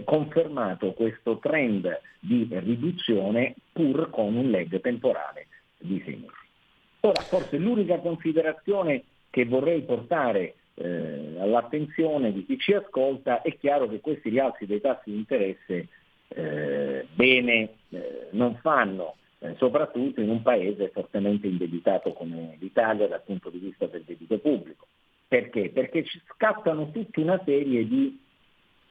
confermato questo trend di riduzione pur con un leg temporale di sei mesi. Ora, forse l'unica considerazione che vorrei portare eh, all'attenzione di chi ci ascolta è chiaro che questi rialzi dei tassi di interesse eh, bene eh, non fanno, eh, soprattutto in un paese fortemente indebitato come l'Italia dal punto di vista del debito pubblico. Perché? Perché ci scattano tutta una serie di,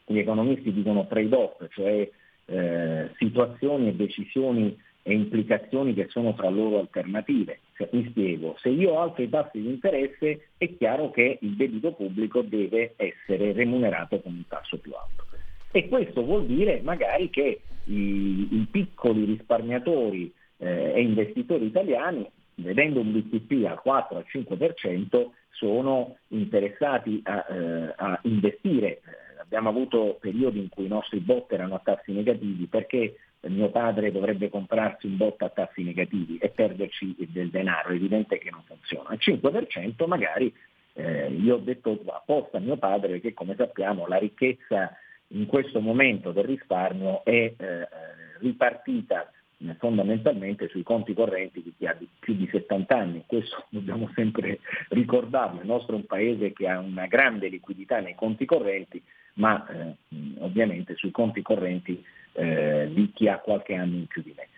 gli economisti dicono trade-off, cioè eh, situazioni e decisioni e implicazioni che sono tra loro alternative. Cioè, mi spiego, se io alzo i tassi di interesse è chiaro che il debito pubblico deve essere remunerato con un tasso più alto. E questo vuol dire magari che i, i piccoli risparmiatori eh, e investitori italiani, vedendo un BTP al 4 al 5%, sono interessati a, eh, a investire. Abbiamo avuto periodi in cui i nostri bot erano a tassi negativi perché mio padre dovrebbe comprarsi un botto a tassi negativi e perderci del denaro, è evidente che non funziona. Al 5% magari eh, io ho detto apposta a mio padre che come sappiamo la ricchezza in questo momento del risparmio è eh, ripartita fondamentalmente sui conti correnti di chi ha più di 70 anni, questo dobbiamo sempre ricordarlo, il nostro è un paese che ha una grande liquidità nei conti correnti, ma eh, ovviamente sui conti correnti eh, di chi ha qualche anno in più di me.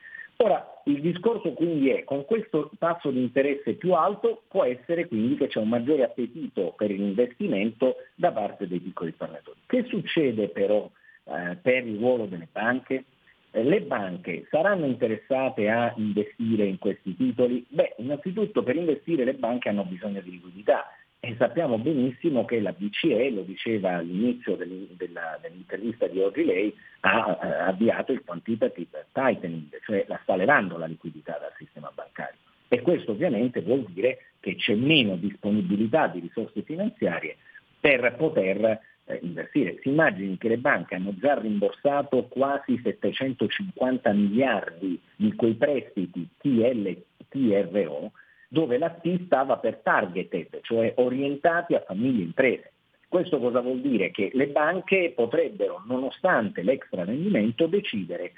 Ora, il discorso quindi è, con questo tasso di interesse più alto può essere quindi che c'è un maggiore appetito per l'investimento da parte dei piccoli risparmiatori. Che succede però eh, per il ruolo delle banche? Eh, le banche saranno interessate a investire in questi titoli? Beh, innanzitutto per investire le banche hanno bisogno di liquidità e sappiamo benissimo che la BCE, lo diceva all'inizio dell'intervista di oggi lei, ha eh, avviato il quantitative tightening, cioè la sta levando la liquidità dal sistema bancario. E questo ovviamente vuol dire che c'è meno disponibilità di risorse finanziarie per poter eh, investire. Si immagini che le banche hanno già rimborsato quasi 750 miliardi di quei prestiti TL, TRO dove la T stava per targeted, cioè orientati a famiglie e imprese. Questo cosa vuol dire? Che le banche potrebbero, nonostante l'extra rendimento, decidere,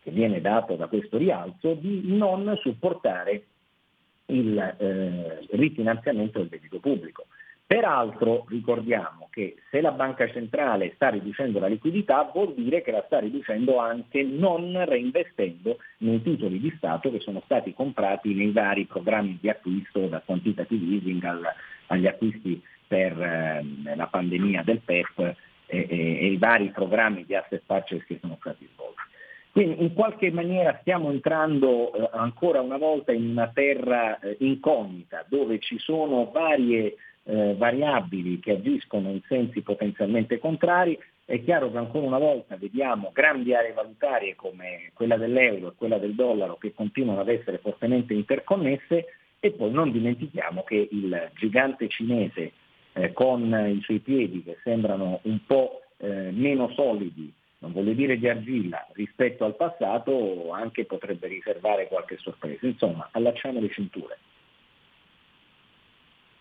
che viene dato da questo rialzo, di non supportare il eh, rifinanziamento del debito pubblico. Peraltro ricordiamo che se la banca centrale sta riducendo la liquidità vuol dire che la sta riducendo anche non reinvestendo nei titoli di Stato che sono stati comprati nei vari programmi di acquisto da quantitative easing al, agli acquisti per eh, la pandemia del PEF e, e, e, i vari programmi di asset purchase che sono stati svolti. Quindi in qualche maniera stiamo entrando eh, ancora una volta in una terra eh, incognita dove ci sono varie eh, variabili che agiscono in sensi potenzialmente contrari, è chiaro che ancora una volta vediamo grandi aree valutarie come quella dell'euro e quella del dollaro che continuano ad essere fortemente interconnesse e poi non dimentichiamo che il gigante cinese eh, con i suoi piedi che sembrano un po' eh, meno solidi, non voglio dire di argilla, rispetto al passato, anche potrebbe riservare qualche sorpresa. Insomma, allacciamo le cinture.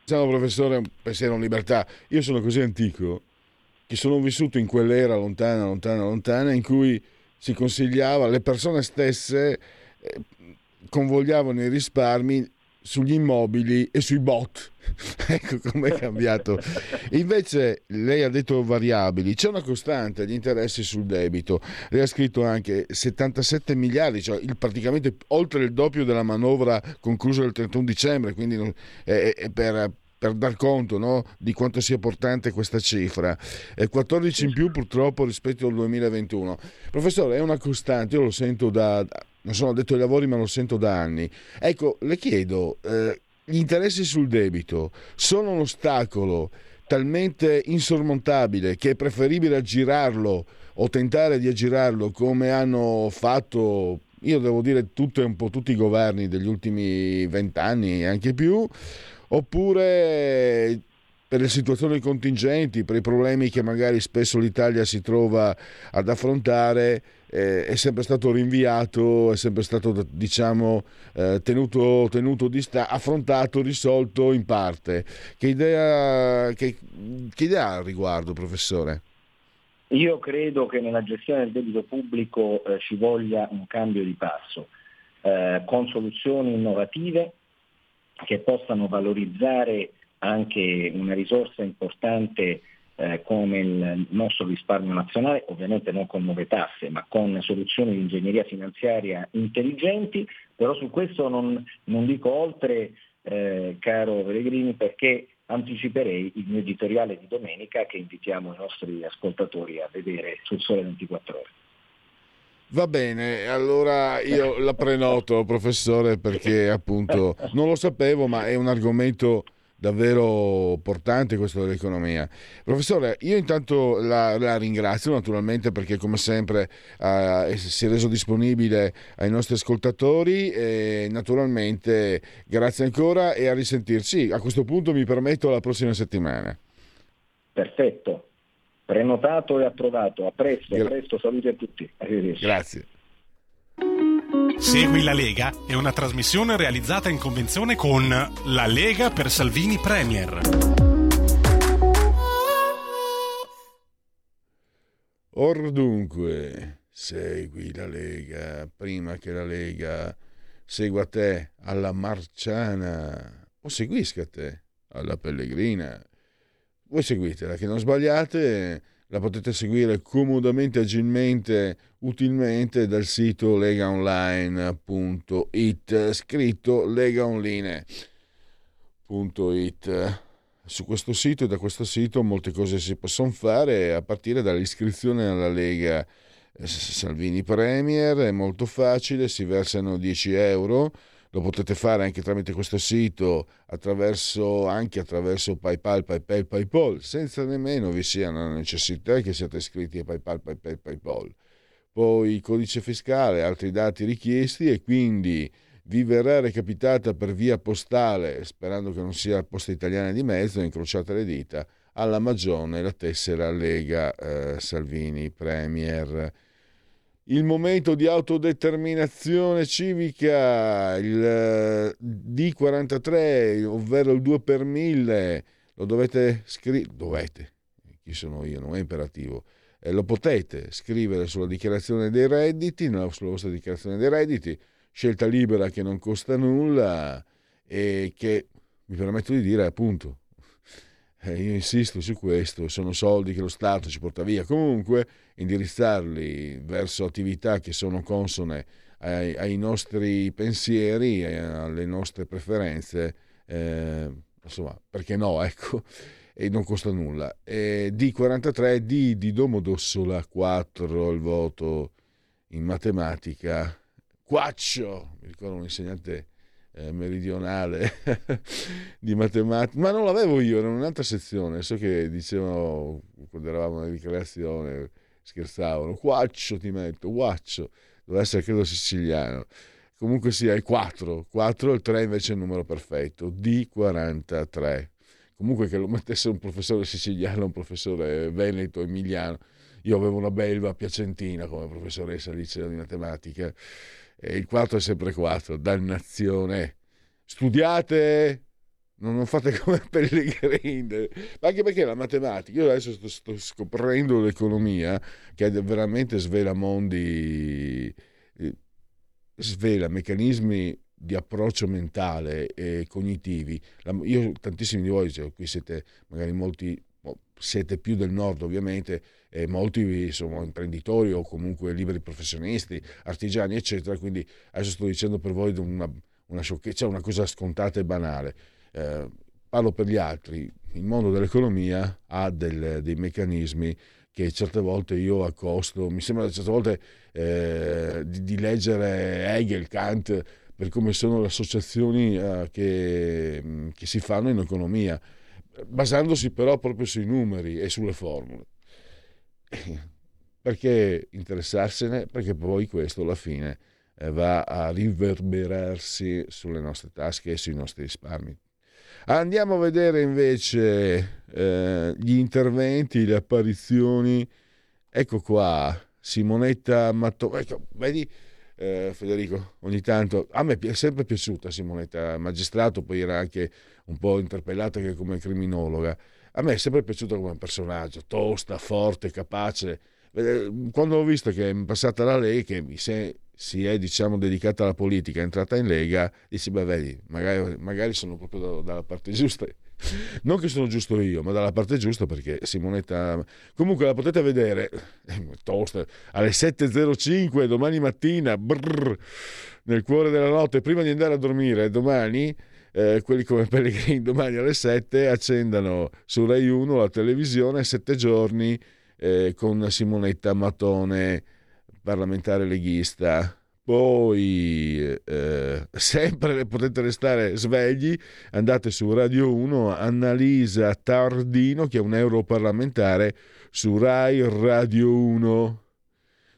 Ciao professore, pensiero in libertà. Io sono così antico che sono vissuto in quell'era lontana, lontana, lontana in cui si consigliava, le persone stesse eh, convogliavano i risparmi sugli immobili e sui bot. ecco com'è cambiato. Invece lei ha detto variabili, c'è una costante, gli interessi sul debito. Lei ha scritto anche 77 miliardi, cioè il, praticamente oltre il doppio della manovra conclusa il 31 dicembre, quindi è, è per per dar conto no, di quanto sia importante questa cifra. Eh, 14 in più purtroppo rispetto al 2021. Professore, è una costante, io lo sento da, non sono detto ai lavori ma lo sento da anni. Ecco, le chiedo, eh, gli interessi sul debito sono un ostacolo talmente insormontabile che è preferibile aggirarlo o tentare di aggirarlo come hanno fatto io devo dire tutte, un po' tutti i governi degli ultimi vent'anni e anche più, oppure per le situazioni contingenti, per i problemi che magari spesso l'Italia si trova ad affrontare, eh, è sempre stato rinviato, è sempre stato diciamo, eh, tenuto, tenuto di sta- affrontato, risolto in parte. Che idea, che, che idea ha al riguardo, professore? Io credo che nella gestione del debito pubblico eh, ci voglia un cambio di passo, eh, con soluzioni innovative che possano valorizzare anche una risorsa importante eh, come il nostro risparmio nazionale, ovviamente non con nuove tasse, ma con soluzioni di ingegneria finanziaria intelligenti, però su questo non, non dico oltre, eh, caro Pellegrini, perché anticiperei il mio editoriale di domenica che invitiamo i nostri ascoltatori a vedere sul Sole 24 ore. Va bene, allora io la prenoto, professore, perché appunto non lo sapevo, ma è un argomento davvero importante questo dell'economia. Professore, io intanto la, la ringrazio naturalmente perché come sempre uh, si è reso disponibile ai nostri ascoltatori e naturalmente grazie ancora e a risentirci. A questo punto mi permetto la prossima settimana. Perfetto. Prenotato e approvato. A presto, a presto, salute a tutti. Grazie. Segui la Lega è una trasmissione realizzata in convenzione con La Lega per Salvini Premier. Or dunque, segui la Lega prima che la Lega segua te alla Marciana o seguisca te alla Pellegrina. Voi seguitela, che non sbagliate la potete seguire comodamente, agilmente, utilmente dal sito legaonline.it, scritto legaonline.it. Su questo sito e da questo sito molte cose si possono fare a partire dall'iscrizione alla Lega eh, Salvini Premier, è molto facile, si versano 10 euro lo potete fare anche tramite questo sito, attraverso, anche attraverso PayPal, PayPal, PayPal, senza nemmeno vi sia la necessità che siate iscritti a PayPal, PayPal, PayPal. Poi codice fiscale, altri dati richiesti e quindi vi verrà recapitata per via postale, sperando che non sia posta italiana di mezzo, incrociate le dita, alla Magione la tessera Lega eh, Salvini Premier il momento di autodeterminazione civica, il eh, D43, ovvero il 2 per 1000, lo dovete scrivere, dovete, chi sono io, non è imperativo, eh, lo potete scrivere sulla dichiarazione dei redditi, no, sulla vostra dichiarazione dei redditi, scelta libera che non costa nulla e che mi permetto di dire appunto eh, io insisto su questo, sono soldi che lo Stato ci porta via. Comunque indirizzarli verso attività che sono consone ai, ai nostri pensieri, alle nostre preferenze, eh, insomma, perché no, ecco, e non costa nulla. E D43, D di Domodossola, 4 il voto in matematica. Quaccio, mi ricordo un insegnante eh, meridionale di matematica, ma non l'avevo io, era un'altra sezione, so che dicevano quando eravamo in ricreazione, scherzavano, quaccio ti metto, quaccio, deve essere credo siciliano. Comunque sia il 4, 4 il 3 invece è il numero perfetto, D43. Comunque che lo mettesse un professore siciliano, un professore veneto, emiliano. Io avevo una belva piacentina come professoressa liceo di matematica e il 4 è sempre 4, dannazione. Studiate, non fate come Pellegrini, ma anche perché la matematica, io adesso sto, sto scoprendo l'economia che veramente svela mondi, eh, svela meccanismi di approccio mentale e cognitivi. Io, tantissimi di voi, cioè, qui siete magari molti, siete più del nord ovviamente, e molti sono imprenditori o comunque liberi professionisti, artigiani, eccetera. Quindi adesso sto dicendo per voi una, una sciocchezza, cioè una cosa scontata e banale. Eh, parlo per gli altri. Il mondo dell'economia ha del, dei meccanismi che certe volte io accosto, mi sembra certe volte eh, di, di, leggere Hegel, Kant, per come sono le associazioni eh, che, che si fanno in economia, basandosi però proprio sui numeri e sulle formule. Perché interessarsene? Perché poi questo alla fine eh, va a riverberarsi sulle nostre tasche e sui nostri risparmi. Andiamo a vedere invece eh, gli interventi, le apparizioni. Ecco qua, Simonetta Mattoni. Ecco, vedi eh, Federico, ogni tanto a me è sempre piaciuta Simonetta Magistrato, poi era anche un po' interpellata anche come criminologa a me è sempre piaciuto come personaggio, tosta, forte, capace. Quando ho visto che è passata la Lega, che si, si è diciamo, dedicata alla politica, è entrata in Lega, dici, beh, vedi, magari, magari sono proprio dalla parte giusta. Non che sono giusto io, ma dalla parte giusta perché Simonetta... Comunque la potete vedere, eh, tosta, alle 7.05 domani mattina, brrr, nel cuore della notte, prima di andare a dormire domani eh, quelli come Pellegrini domani alle 7 accendano su Rai 1 la televisione sette giorni eh, con Simonetta Matone, parlamentare leghista. Poi eh, sempre potete restare svegli, andate su Radio 1, Annalisa Tardino che è un europarlamentare su Rai Radio 1.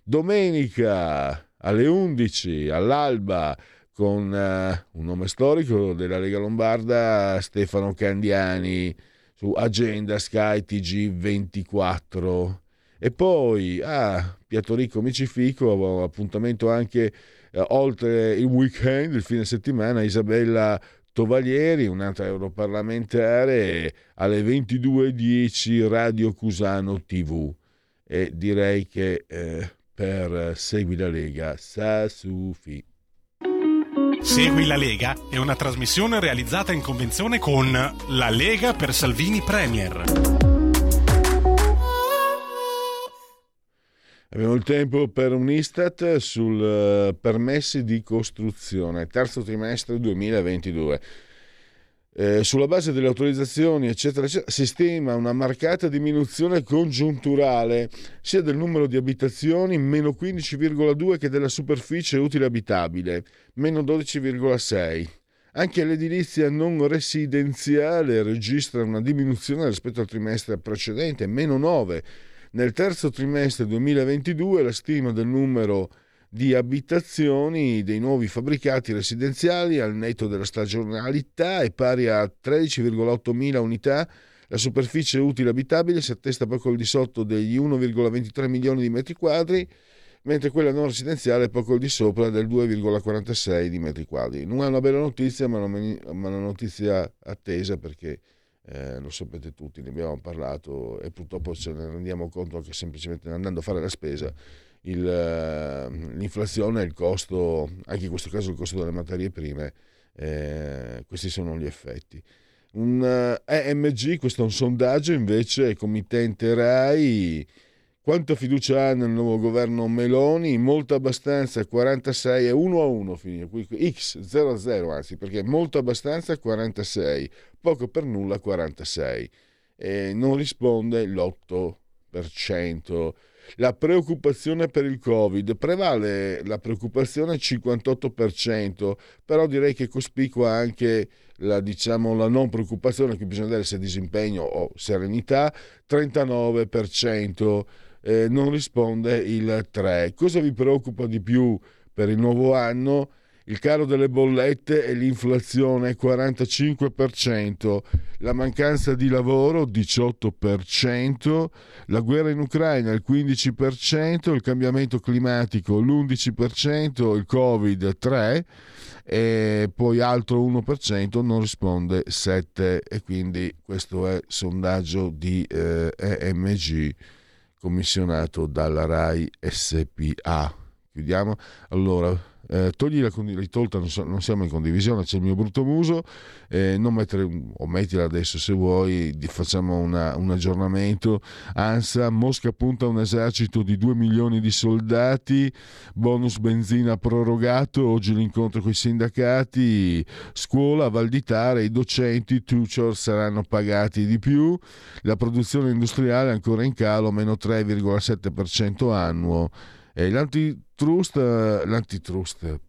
Domenica alle 11 all'alba con uh, un nome storico della Lega Lombarda, Stefano Candiani, su Agenda Sky TG24. E poi a ah, Piatorico Micifico, appuntamento anche eh, oltre il weekend, il fine settimana, Isabella Tovaglieri, un'altra europarlamentare, alle 22.10 Radio Cusano TV. E direi che eh, per Segui la Lega sa sufi. Segui la Lega è una trasmissione realizzata in convenzione con La Lega per Salvini Premier. Abbiamo il tempo per un Istat sul eh, permessi di costruzione, terzo trimestre 2022. Eh, sulla base delle autorizzazioni, eccetera, eccetera, si stima una marcata diminuzione congiunturale sia del numero di abitazioni, meno 15,2, che della superficie utile abitabile, meno 12,6. Anche l'edilizia non residenziale registra una diminuzione rispetto al trimestre precedente, meno 9. Nel terzo trimestre 2022 la stima del numero di abitazioni dei nuovi fabbricati residenziali al netto della stagionalità è pari a 13,8 mila unità. La superficie utile abitabile si attesta poco al di sotto degli 1,23 milioni di metri quadri, mentre quella non residenziale è poco al di sopra del 2,46 di metri quadri. Non è una bella notizia, ma una notizia attesa perché eh, lo sapete tutti, ne abbiamo parlato e purtroppo ce ne rendiamo conto anche semplicemente andando a fare la spesa il, eh, l'inflazione e il costo, anche in questo caso il costo delle materie prime, eh, questi sono gli effetti. Un uh, eh, EMG, questo è un sondaggio invece, committente RAI, quanta fiducia ha nel nuovo governo Meloni? Molto abbastanza 46 e 1 a 1 finire, X 0 a 0 anzi, perché molto abbastanza 46, poco per nulla 46 e non risponde l'8%. La preoccupazione per il Covid prevale la preoccupazione al 58%, però direi che cospicua anche la, diciamo, la non preoccupazione, qui bisogna vedere se disimpegno o serenità, 39%. Eh, non risponde il 3%. Cosa vi preoccupa di più per il nuovo anno? Il caro delle bollette e l'inflazione 45%, la mancanza di lavoro 18%, la guerra in Ucraina il 15%, il cambiamento climatico l'11%, il Covid 3% e poi altro 1% non risponde 7% e quindi questo è il sondaggio di eh, EMG commissionato dalla RAI SPA. Chiudiamo. Allora, eh, togli la tolta, non, so, non, siamo in condivisione, c'è il mio brutto muso, eh, non mettere, o mettila adesso se vuoi, facciamo una, un aggiornamento. ANSA, Mosca punta un esercito di 2 milioni di soldati, bonus benzina prorogato, oggi l'incontro con i sindacati, scuola, Valditare, i docenti, tutor saranno pagati di più, la produzione industriale ancora in calo, meno 3,7% annuo. E l'antitrust, l'antitrust,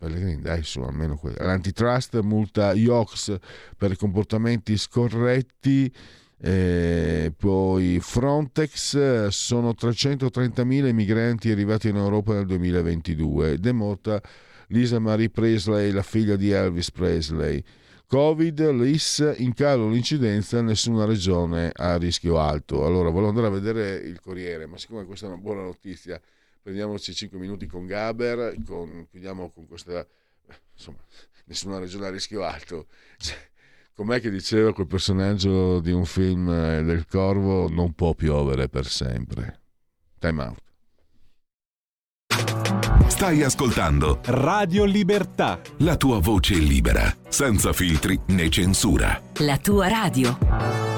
dai su, almeno quello, l'antitrust multa IOX per comportamenti scorretti, eh, poi Frontex, sono 330.000 i migranti arrivati in Europa nel 2022 ed è morta Lisa Marie Presley, la figlia di Elvis Presley. Covid, l'IS, in calo l'incidenza, nessuna regione a rischio alto. Allora, volevo andare a vedere il Corriere, ma siccome questa è una buona notizia, prendiamoci 5 minuti con Gaber, con, chiudiamo con questa, insomma, nessuna regione a rischio alto. Cioè, com'è che diceva quel personaggio di un film eh, del Corvo, non può piovere per sempre. Time out. Stai ascoltando Radio Libertà. La tua voce libera, senza filtri né censura. La tua radio.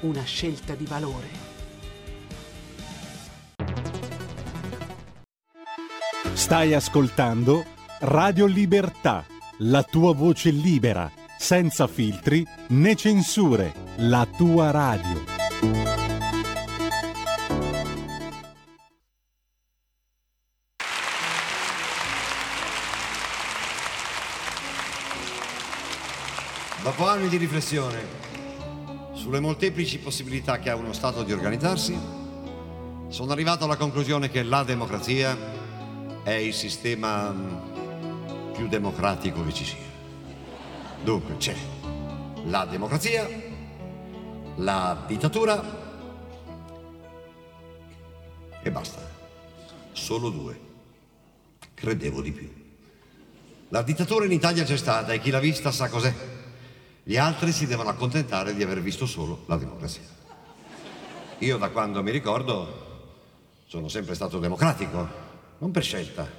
una scelta di valore. Stai ascoltando Radio Libertà, la tua voce libera, senza filtri né censure, la tua radio. Dopo anni di riflessione, sulle molteplici possibilità che ha uno Stato di organizzarsi, sono arrivato alla conclusione che la democrazia è il sistema mm, più democratico che ci sia. Dunque c'è la democrazia, la dittatura e basta. Solo due. Credevo di più. La dittatura in Italia c'è stata e chi l'ha vista sa cos'è. Gli altri si devono accontentare di aver visto solo la democrazia. Io da quando mi ricordo sono sempre stato democratico, non per scelta,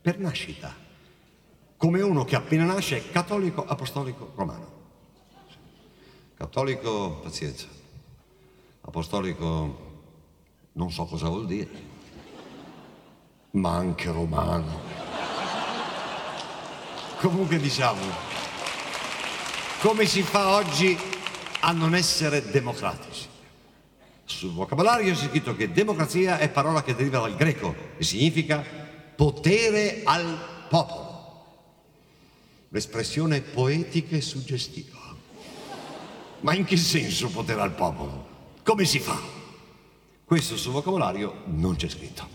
per nascita. Come uno che appena nasce è cattolico apostolico romano. Cattolico, pazienza. Apostolico, non so cosa vuol dire, ma anche romano. Comunque diciamo, come si fa oggi a non essere democratici? Sul vocabolario c'è scritto che democrazia è parola che deriva dal greco e significa potere al popolo. L'espressione poetica e suggestiva. Ma in che senso potere al popolo? Come si fa? Questo sul vocabolario non c'è scritto.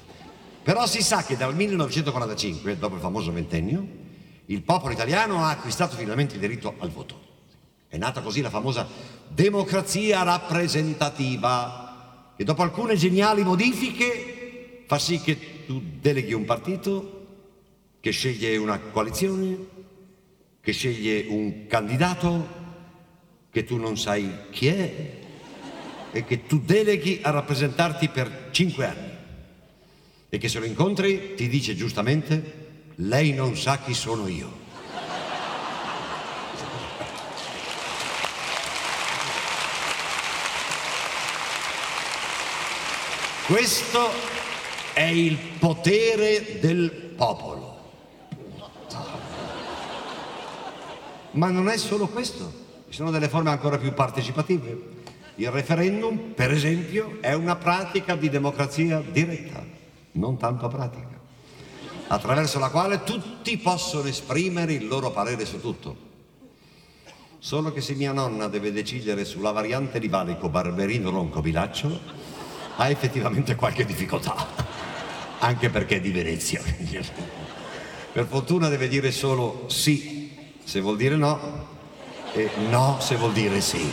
Però si sa che dal 1945, dopo il famoso ventennio, il popolo italiano ha acquistato finalmente il diritto al voto. È nata così la famosa democrazia rappresentativa, che dopo alcune geniali modifiche fa sì che tu deleghi un partito che sceglie una coalizione, che sceglie un candidato che tu non sai chi è e che tu deleghi a rappresentarti per cinque anni e che se lo incontri ti dice giustamente lei non sa chi sono io. Questo è il potere del popolo. Ma non è solo questo, ci sono delle forme ancora più partecipative. Il referendum, per esempio, è una pratica di democrazia diretta, non tanto pratica attraverso la quale tutti possono esprimere il loro parere su tutto. Solo che se mia nonna deve decidere sulla variante di valico Barberino Ronco Bilaccio, ha effettivamente qualche difficoltà, anche perché è di Venezia. Per fortuna deve dire solo sì se vuol dire no e no se vuol dire sì.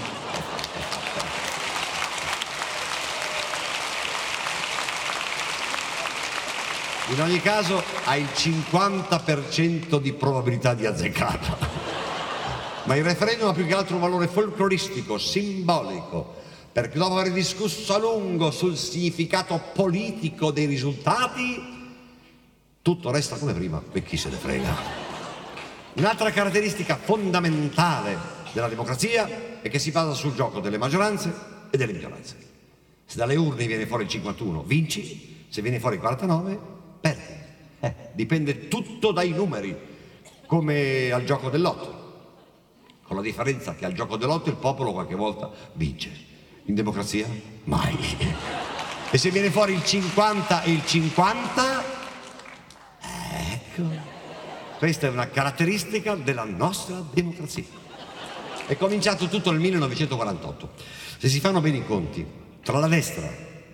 In ogni caso ha il 50% di probabilità di azzeccarla. Ma il referendum ha più che altro un valore folcloristico, simbolico, perché dopo aver discusso a lungo sul significato politico dei risultati, tutto resta come prima e chi se ne frega. Un'altra caratteristica fondamentale della democrazia è che si basa sul gioco delle maggioranze e delle minoranze. Se dalle urne viene fuori il 51, vinci, se viene fuori il 49, perdi. Eh, dipende tutto dai numeri, come al gioco dell'otto. Con la differenza che al gioco dell'otto il popolo qualche volta vince. In democrazia mai. E se viene fuori il 50 e il 50, ecco, questa è una caratteristica della nostra democrazia. È cominciato tutto nel 1948. Se si fanno bene i conti, tra la destra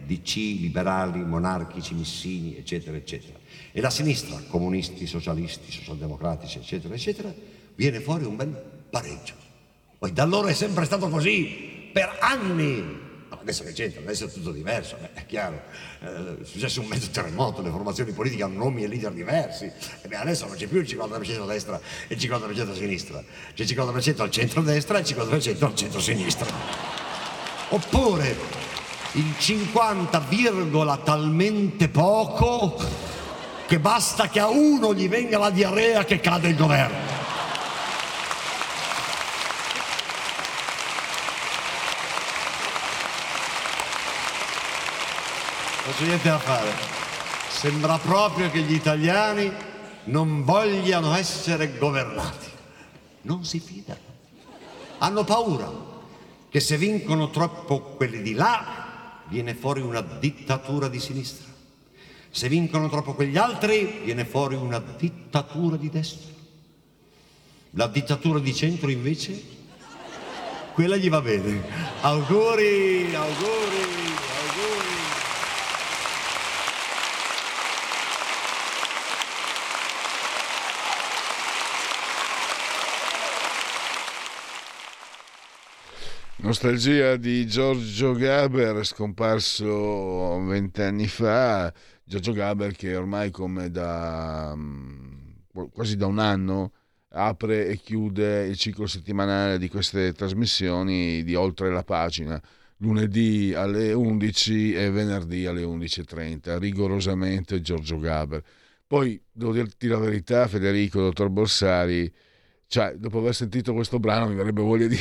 DC, liberali, monarchici, missini, eccetera, eccetera, e la sinistra, comunisti, socialisti, socialdemocratici, eccetera, eccetera, viene fuori un bel pareggio. Poi da allora è sempre stato così, per anni. Adesso che c'entra, adesso è tutto diverso, è chiaro. Eh, è successo un mezzo terremoto, le formazioni politiche hanno nomi e leader diversi. E beh, adesso non c'è più il 50% a destra e il 50% a sinistra. C'è il 50% al centro-destra e il 50% al centro-sinistra. Oppure il 50, talmente poco che basta che a uno gli venga la diarrea che cade il governo. Non c'è niente da fare. Sembra proprio che gli italiani non vogliano essere governati. Non si fidano. Hanno paura che se vincono troppo quelli di là viene fuori una dittatura di sinistra. Se vincono troppo quegli altri, viene fuori una dittatura di destra. La dittatura di centro, invece, quella gli va bene. Auguri, auguri, auguri. Nostalgia di Giorgio Gaber, scomparso vent'anni fa. Giorgio Gaber che ormai come da mm, quasi da un anno apre e chiude il ciclo settimanale di queste trasmissioni di oltre la pagina lunedì alle 11 e venerdì alle 11.30 rigorosamente Giorgio Gaber poi devo dirti la verità Federico, dottor Borsari cioè, dopo aver sentito questo brano mi verrebbe voglia di,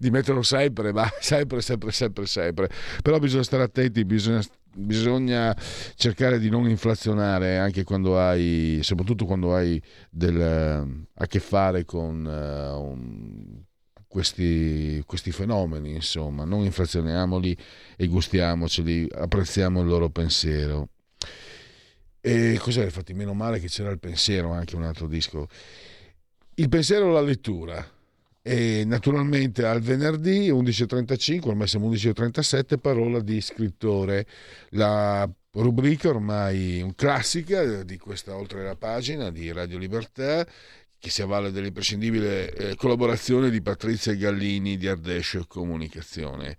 di metterlo sempre, ma sempre, sempre, sempre, sempre. Però bisogna stare attenti, bisogna, bisogna cercare di non inflazionare anche quando hai, soprattutto quando hai del, a che fare con uh, un, questi, questi, fenomeni, insomma, non inflazioniamoli e gustiamoceli, apprezziamo il loro pensiero. E cos'è? Infatti, meno male che c'era il pensiero, anche un altro disco. Il pensiero alla lettura. E naturalmente al venerdì 11.35, ormai siamo 11.37, parola di scrittore. La rubrica ormai classica di questa oltre la pagina di Radio Libertà che si avvale dell'imprescindibile eh, collaborazione di Patrizia Gallini di Ardescio Comunicazione.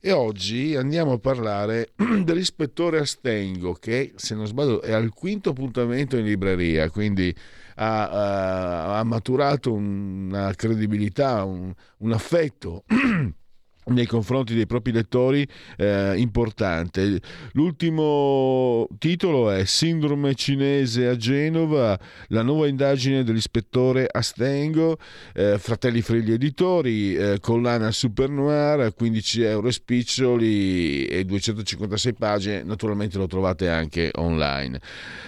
E oggi andiamo a parlare dell'ispettore Astengo che, se non sbaglio, è al quinto appuntamento in libreria, quindi ha, ha maturato una credibilità, un, un affetto nei confronti dei propri lettori eh, importante. L'ultimo titolo è Sindrome cinese a Genova, la nuova indagine dell'ispettore Astengo, eh, Fratelli Fregli Editori, eh, collana Super Noir, 15 euro spiccioli e 256 pagine, naturalmente lo trovate anche online.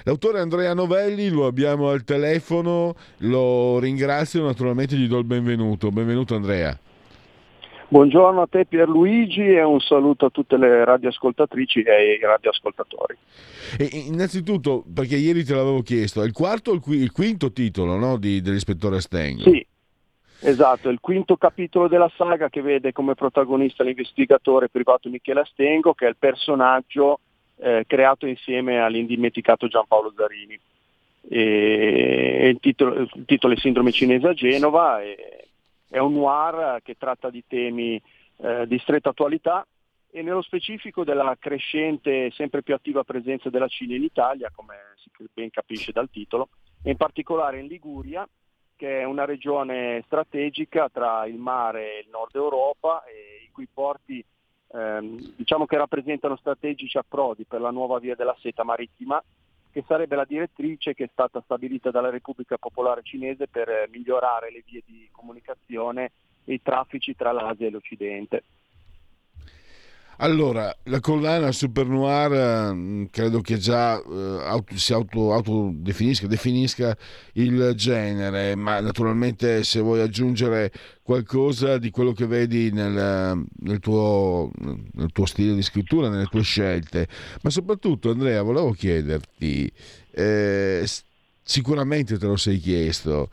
L'autore Andrea Novelli lo abbiamo al telefono, lo ringrazio, naturalmente gli do il benvenuto. Benvenuto Andrea. Buongiorno a te Pierluigi e un saluto a tutte le radioascoltatrici e i radioascoltatori. E innanzitutto, perché ieri te l'avevo chiesto, è il quarto o il, quinto titolo no, di, dell'ispettore Stengo? Sì, esatto, è il quinto capitolo della saga che vede come protagonista l'investigatore privato Michele Astengo, che è il personaggio eh, creato insieme all'indimenticato Giampaolo Zarini. E il, titolo, il titolo è Sindrome cinese a Genova. E, è un noir che tratta di temi eh, di stretta attualità e nello specifico della crescente e sempre più attiva presenza della Cina in Italia, come si ben capisce dal titolo, e in particolare in Liguria, che è una regione strategica tra il mare e il nord Europa, e i cui porti ehm, diciamo che rappresentano strategici approdi per la nuova via della seta marittima che sarebbe la direttrice che è stata stabilita dalla Repubblica Popolare Cinese per eh, migliorare le vie di comunicazione e i traffici tra l'Asia e l'Occidente. Allora, la collana Super Noir mm, credo che già eh, auto, si auto, autodefinisca, definisca il genere, ma naturalmente se vuoi aggiungere qualcosa di quello che vedi nel, nel, tuo, nel tuo, stile di scrittura, nelle tue scelte, ma soprattutto Andrea, volevo chiederti, eh, sicuramente te lo sei chiesto,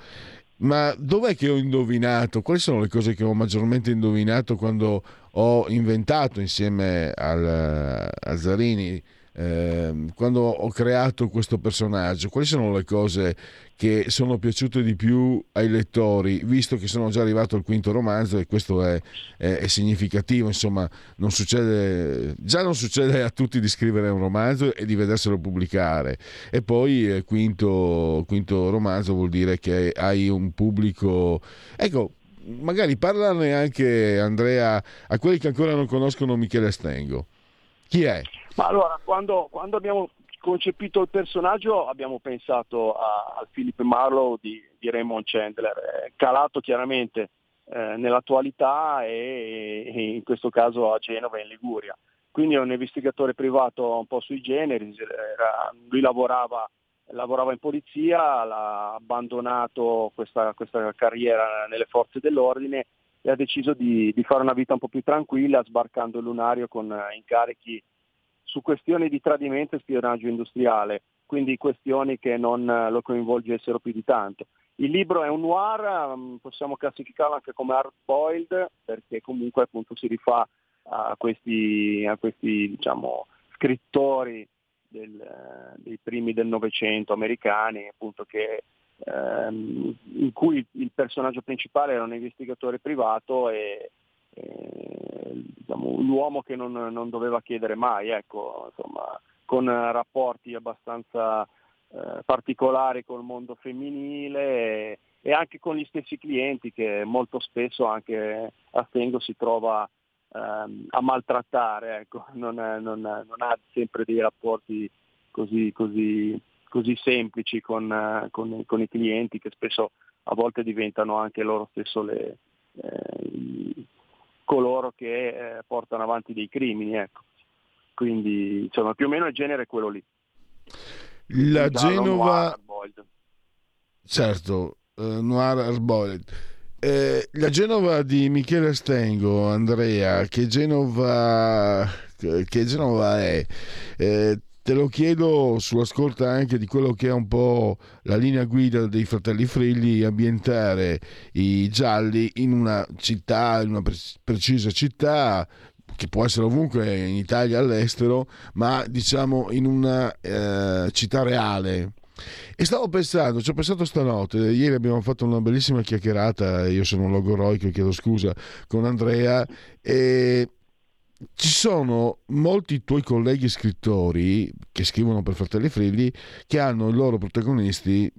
ma dov'è che ho indovinato? Quali sono le cose che ho maggiormente indovinato quando ho inventato insieme al, a Zarini, eh, quando ho creato questo personaggio? Quali sono le cose che sono piaciute di più ai lettori, visto che sono già arrivato al quinto romanzo e questo è, è, è significativo, insomma, non succede, già non succede a tutti di scrivere un romanzo e di vederselo pubblicare. E poi eh, quinto, quinto romanzo vuol dire che hai un pubblico... Ecco, magari parlane anche Andrea a quelli che ancora non conoscono Michele Stengo. Chi è? Ma allora, quando, quando abbiamo concepito il personaggio abbiamo pensato al Philip Marlowe di, di Raymond Chandler, calato chiaramente eh, nell'attualità e, e, in questo caso a Genova e in Liguria. Quindi è un investigatore privato un po' sui generi, era, lui lavorava, lavorava, in polizia, ha abbandonato questa, questa, carriera nelle forze dell'ordine e ha deciso di, di fare una vita un po' più tranquilla sbarcando il lunario con incarichi su questioni di tradimento e spionaggio industriale. quindi questioni che non lo coinvolgessero più di tanto. Il libro è un noir, mm, possiamo classificarlo anche come hard boiled perché comunque appunto si rifà a questi, a questi diciamo, scrittori del, dei primi del Novecento americani, appunto che, ehm, in cui il personaggio principale era un investigatore privato e, e diciamo, l'uomo che non, non, doveva chiedere mai, ecco, insomma, con rapporti abbastanza eh, particolari col mondo femminile e, e, anche con gli stessi clienti che molto spesso anche a si trova ehm, a maltrattare, ecco. non, non, non, ha sempre dei rapporti così, così, così semplici con, con, con, i clienti che spesso a volte diventano anche loro stesso le, eh, coloro che eh, portano avanti dei crimini. Ecco. Quindi insomma più o meno il genere è quello lì. La Genova... Certo, uh, Noir Arboiled. Eh, la Genova di Michele Stengo, Andrea, che Genova, che Genova è? Eh, te lo chiedo sulla scorta anche di quello che è un po' la linea guida dei fratelli Frilli, ambientare i gialli in una città, in una precisa città, che può essere ovunque in Italia all'estero, ma diciamo in una eh, città reale. E stavo pensando, ci ho pensato stanotte, ieri abbiamo fatto una bellissima chiacchierata, io sono un logoroico, chiedo scusa, con Andrea, e ci sono molti tuoi colleghi scrittori che scrivono per Fratelli Frilli che hanno i loro protagonisti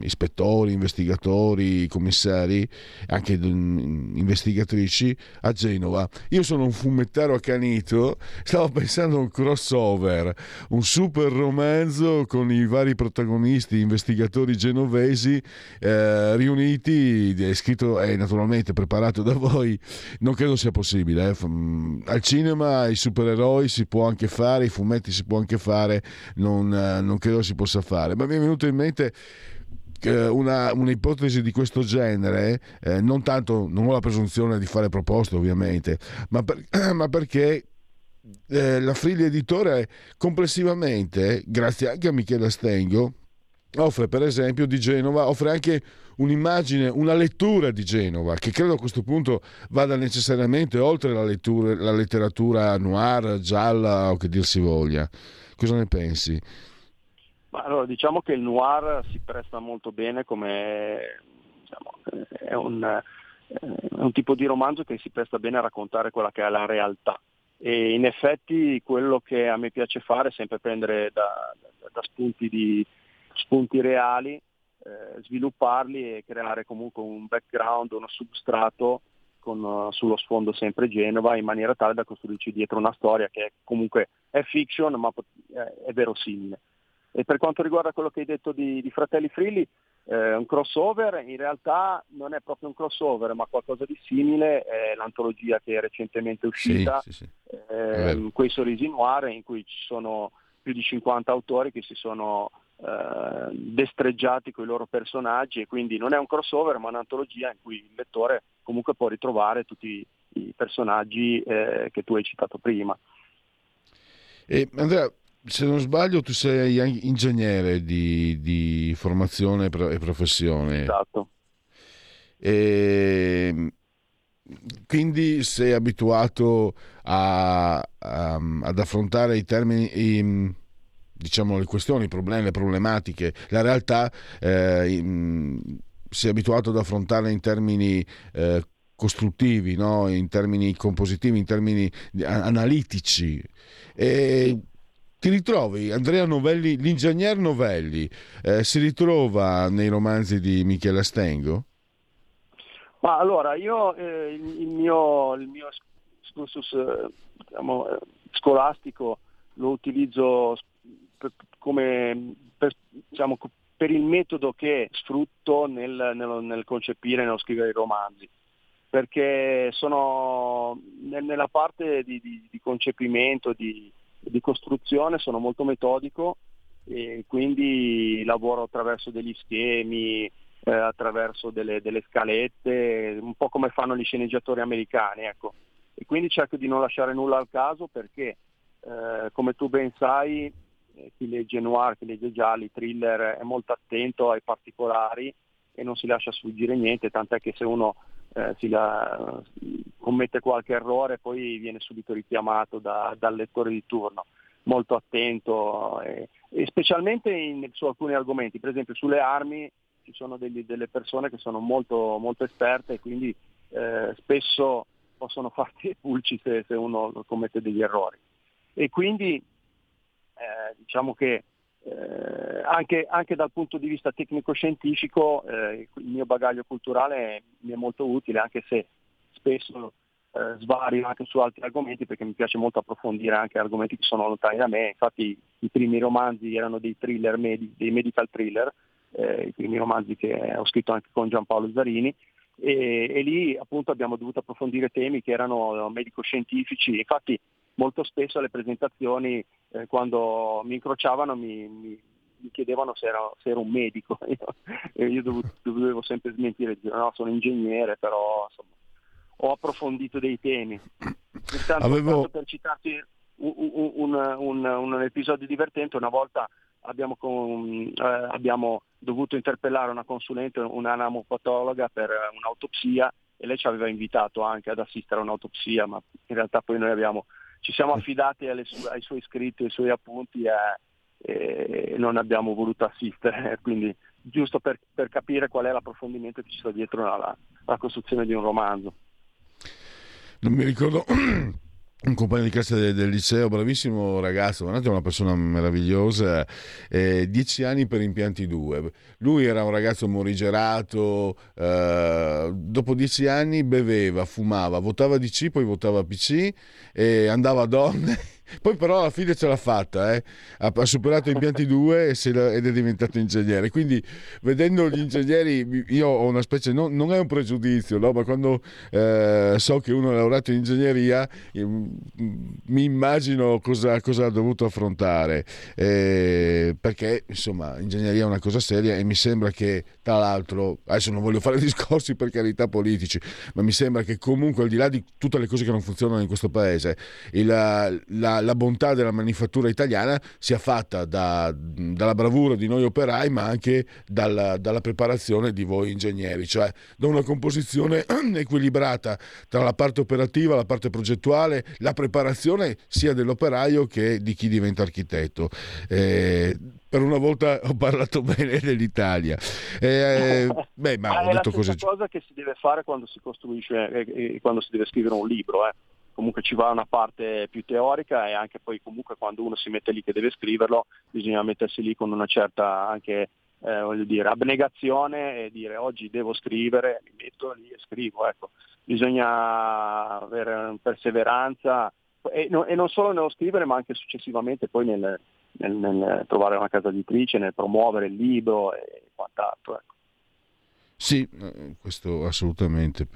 ispettori, investigatori, commissari, anche investigatrici a Genova. Io sono un fumettaro accanito, stavo pensando a un crossover, un super romanzo con i vari protagonisti, investigatori genovesi eh, riuniti, è scritto e naturalmente preparato da voi, non credo sia possibile. Eh. Mm, al cinema i supereroi si può anche fare, i fumetti si può anche fare, non, eh, non credo si possa fare, ma mi è venuto in mente una, un'ipotesi di questo genere, eh, non tanto, non ho la presunzione di fare proposte ovviamente, ma, per, ma perché eh, la Friglia Editore complessivamente, grazie anche a Michele Stengo, offre per esempio di Genova, offre anche un'immagine, una lettura di Genova, che credo a questo punto vada necessariamente oltre la, lettura, la letteratura noir, gialla o che dir si voglia. Cosa ne pensi? Ma allora, diciamo che il noir si presta molto bene come diciamo, è, un, è, un, tipo di romanzo che si presta bene a raccontare quella che è la realtà. E in effetti quello che a me piace fare è sempre prendere da, da, spunti, di, spunti, reali, eh, svilupparli e creare comunque un background, uno substrato con, uh, sullo sfondo sempre Genova in maniera tale da costruirci dietro una storia che comunque è fiction ma è verosimile. E per quanto riguarda quello che hai detto di, di Fratelli Frilli, eh, un crossover in realtà non è proprio un crossover, ma qualcosa di simile, è l'antologia che è recentemente uscita, sì, sì, sì. Eh, quei sorrisi noir, in cui ci sono più di 50 autori che si sono eh, destreggiati con i loro personaggi e quindi non è un crossover ma un'antologia in cui il lettore comunque può ritrovare tutti i personaggi eh, che tu hai citato prima. E Andrea, se non sbaglio tu sei ingegnere di, di formazione e professione. Esatto. E quindi sei abituato a, a, ad affrontare i termini, i, diciamo le questioni, i problemi, le problematiche, la realtà, eh, sei abituato ad affrontarle in termini eh, costruttivi, no? in termini compositivi, in termini analitici. E ti ritrovi Andrea Novelli, l'ingegner Novelli, eh, si ritrova nei romanzi di Michele Stengo? Ma allora, io eh, il, mio, il mio excursus eh, diciamo, eh, scolastico lo utilizzo per, come, per, diciamo, per, il metodo che sfrutto nel, nel, nel concepire nello scrivere i romanzi perché sono nella parte di, di, di concepimento, di, di costruzione sono molto metodico e quindi lavoro attraverso degli schemi, eh, attraverso delle, delle, scalette, un po' come fanno gli sceneggiatori americani. Ecco. E quindi cerco di non lasciare nulla al caso perché, eh, come tu ben sai, eh, chi legge noir, chi legge gialli, thriller è molto attento ai particolari e non si lascia sfuggire niente, tant'è che se uno eh, la, commette qualche errore poi viene subito richiamato da, dal lettore di turno, molto attento e, e specialmente in, su alcuni argomenti, per esempio sulle armi ci sono degli, delle persone che sono molto, molto esperte e quindi eh, spesso possono farti pulci se, se, uno commette degli errori. E quindi eh, diciamo che eh, anche, anche, dal punto di vista tecnico-scientifico eh, il mio bagaglio culturale mi è molto utile, anche se spesso eh, svario anche su altri argomenti perché mi piace molto approfondire anche argomenti che sono lontani da me. Infatti i primi romanzi erano dei thriller, medi, dei medical thriller, eh, i primi romanzi che ho scritto anche con Giampaolo Zarini e, e, lì appunto abbiamo dovuto approfondire temi che erano medico-scientifici. Infatti molto spesso alle presentazioni eh, quando mi incrociavano mi, mi, mi chiedevano se ero, se ero, un medico io dovevo, dovevo sempre smentire, dire no sono ingegnere però insomma, ho approfondito dei temi. Intanto, Avevo... Per citarti un, un, un, un, episodio divertente, una volta abbiamo, con, eh, abbiamo dovuto interpellare una consulente, un'anamopatologa per un'autopsia e lei ci aveva invitato anche ad assistere a un'autopsia, ma in realtà poi noi abbiamo, ci siamo affidati su, ai suoi scritti, ai suoi appunti e, e non abbiamo voluto assistere, quindi giusto per, per, capire qual è l'approfondimento che ci sta dietro alla, alla costruzione di un romanzo. Non mi ricordo un compagno di classe del, del, liceo, bravissimo ragazzo, veramente una persona meravigliosa, eh, dieci anni per impianti due. Lui era un ragazzo morigerato, eh, dopo dieci anni beveva, fumava, votava DC, poi votava PC, e andava a donne poi però alla fine ce l'ha fatta, eh? ha, ha, superato impianti 2 ed è diventato ingegnere. Quindi vedendo gli ingegneri, io ho una specie, non, non è un pregiudizio, no? ma quando eh, so che uno è laureato in ingegneria mi immagino cosa, cosa ha dovuto affrontare. Eh, perché insomma, ingegneria è una cosa seria e mi sembra che tra l'altro, adesso non voglio fare discorsi per carità politici, ma mi sembra che comunque al di là di tutte le cose che non funzionano in questo paese, il, la, la, bontà della manifattura italiana sia fatta da, dalla bravura di noi operai, ma anche dalla, dalla preparazione di voi ingegneri, cioè da una composizione equilibrata tra la parte operativa, la parte progettuale, la preparazione sia dell'operaio che di chi diventa architetto. Eh, per una volta ho parlato bene dell'Italia. Eh, beh, ma ho detto così. È la cosa che si deve fare quando si costruisce, eh, eh, quando si deve scrivere un libro. Eh comunque ci va una parte più teorica e anche poi comunque quando uno si mette lì che deve scriverlo bisogna mettersi lì con una certa anche eh, voglio dire, abnegazione e dire oggi devo scrivere, mi metto lì e scrivo. Ecco. Bisogna avere perseveranza e, no, e, non solo nello scrivere ma anche successivamente poi nel, nel, nel trovare una casa editrice, nel promuovere il libro e quant'altro. Ecco. Sì, eh, questo assolutamente.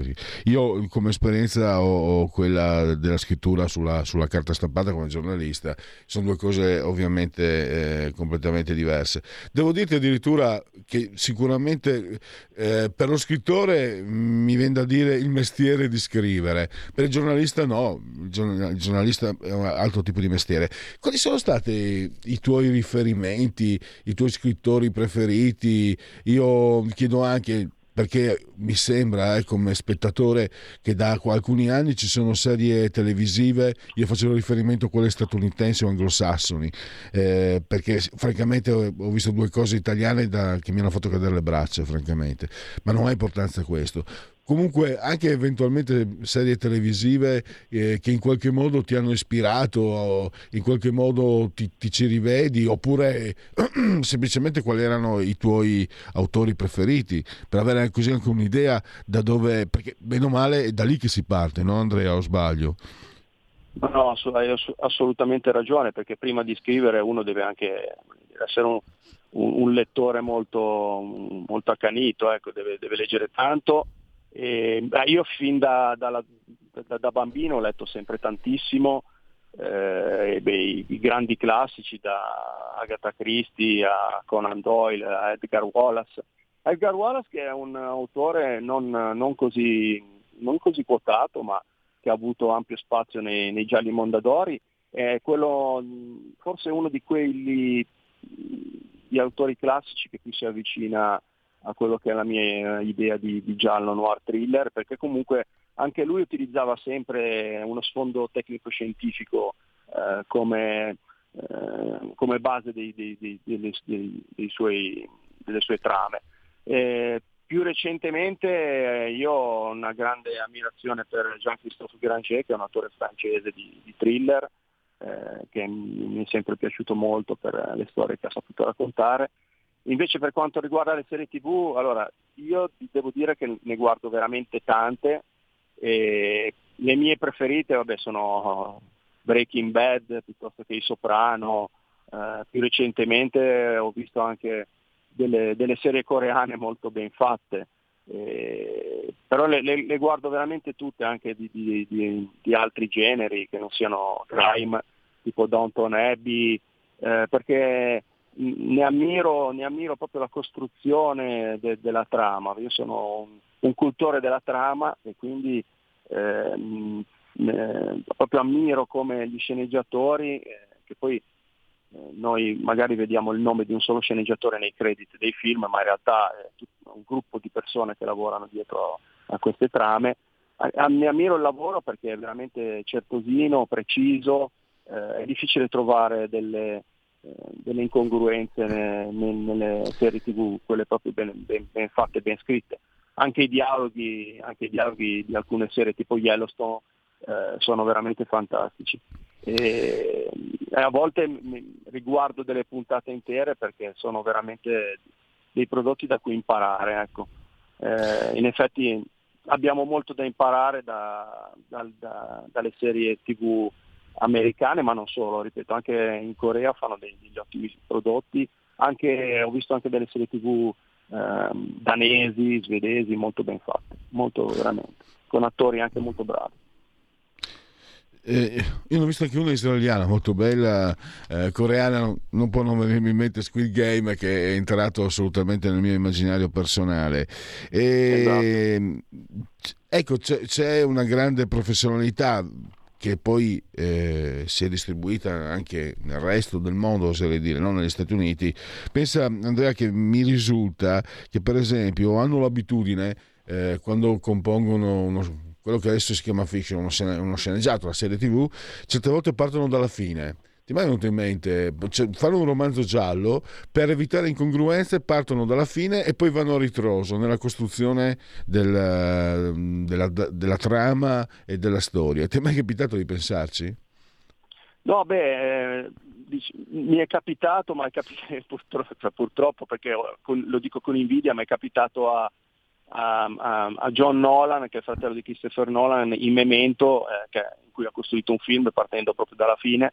Io come esperienza ho, quella della scrittura sulla, sulla, carta stampata come giornalista, sono due cose ovviamente eh, completamente diverse. Devo dirti addirittura che sicuramente eh, per lo scrittore mi viene da dire il mestiere di scrivere, per il giornalista no, il giornalista è un altro tipo di mestiere. Quali sono stati i tuoi riferimenti, i tuoi scrittori preferiti? Io chiedo anche perché mi sembra eh, come spettatore che da alcuni anni ci sono serie televisive, io facevo riferimento a quelle statunitensi o anglosassoni, eh, perché francamente ho visto due cose italiane da, che mi hanno fatto cadere le braccia, francamente, ma non ha importanza questo comunque anche eventualmente serie televisive eh, che in qualche modo ti hanno ispirato in qualche modo ti, ti ci rivedi oppure semplicemente quali erano i tuoi autori preferiti per avere così anche un'idea da dove perché bene o male è da lì che si parte no Andrea o sbaglio? No, hai assolutamente ragione perché prima di scrivere uno deve anche essere un, un lettore molto, molto accanito, ecco, deve, deve leggere tanto e, beh, io fin da, da, da, da, bambino ho letto sempre tantissimo, eh, beh, i, i, grandi classici da Agatha Christie a Conan Doyle a Edgar Wallace. Edgar Wallace che è un autore non, non, così, non così, quotato ma che ha avuto ampio spazio nei, nei gialli mondadori è quello, forse uno di quelli di autori classici che più si avvicina a quello che è la mia idea di, di giallo noir thriller, perché comunque anche lui utilizzava sempre uno sfondo tecnico-scientifico eh, come, eh, come, base dei, dei, dei, suoi, delle sue trame. Eh, più recentemente eh, io ho una grande ammirazione per Jean-Christophe Granger, che è un autore francese di, di thriller, eh, che mi è sempre piaciuto molto per le storie che ha saputo raccontare. Invece per quanto riguarda le serie tv, allora io devo dire che ne guardo veramente tante e le mie preferite vabbè, sono Breaking Bad piuttosto che I Soprano, eh, più recentemente ho visto anche delle, delle serie coreane molto ben fatte, eh, però le, le, le, guardo veramente tutte anche di, di, di, di, altri generi che non siano crime, tipo Downton Abbey, eh, perché ne ammiro, ne ammiro, proprio la costruzione de, della trama. Io sono un, un, cultore della trama e quindi ehm, eh, proprio ammiro come gli sceneggiatori, eh, che poi eh, noi magari vediamo il nome di un solo sceneggiatore nei credit dei film, ma in realtà è un gruppo di persone che lavorano dietro a queste trame. Ne ammiro il lavoro perché è veramente certosino, preciso, eh, è difficile trovare delle, eh, delle incongruenze nelle, nelle, serie tv, quelle proprio ben, ben, ben, fatte, ben scritte. Anche i dialoghi, anche i dialoghi di alcune serie tipo Yellowstone eh, sono veramente fantastici. E, e a volte riguardo delle puntate intere perché sono veramente dei prodotti da cui imparare. Ecco. Eh, in effetti abbiamo molto da imparare da, da, da, dalle serie tv americane, ma non solo, ripeto, anche in Corea fanno degli ottimi prodotti, anche, ho visto anche delle serie tv eh, danesi, svedesi, molto ben fatte, molto veramente, con attori anche molto bravi. Eh, io ne ho visto anche una israeliana molto bella, eh, coreana, non può non venirmi in mente Squid Game che è entrato assolutamente nel mio immaginario personale. E, esatto. Ecco, c'è, c'è, una grande professionalità che poi eh, si è distribuita anche nel resto del mondo, oserei dire, non negli Stati Uniti. Pensa Andrea che mi risulta che per esempio hanno l'abitudine eh, quando compongono uno quello che adesso si chiama fiction, uno, uno sceneggiato, la serie tv, certe volte partono dalla fine. Ti mai venuto in mente, cioè, fanno un romanzo giallo, per evitare incongruenze partono dalla fine e poi vanno a ritroso nella costruzione del, della, della, trama e della storia. Ti è mai capitato di pensarci? No, beh, eh, mi è capitato, ma è capitato purtroppo, cioè, purtroppo perché lo dico con invidia, ma è capitato a, a, a, a, John Nolan, che è il fratello di Christopher Nolan, in Memento, eh, che, in cui ha costruito un film partendo proprio dalla fine.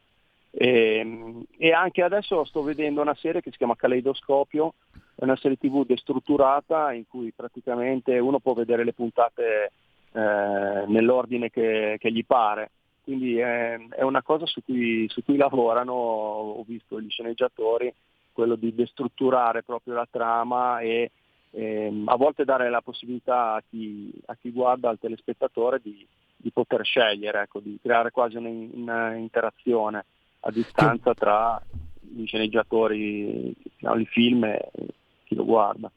E, ehm, e, anche adesso sto vedendo una serie che si chiama Caleidoscopio, è una serie tv destrutturata in cui praticamente uno può vedere le puntate eh, nell'ordine che, che, gli pare. Quindi è, è una cosa su cui, su cui lavorano, ho visto gli sceneggiatori, quello di destrutturare proprio la trama e ehm, a volte dare la possibilità a chi, a chi guarda, al telespettatore, di, di poter scegliere, ecco, di creare quasi un'interazione a distanza tra gli sceneggiatori, il film e chi lo guarda.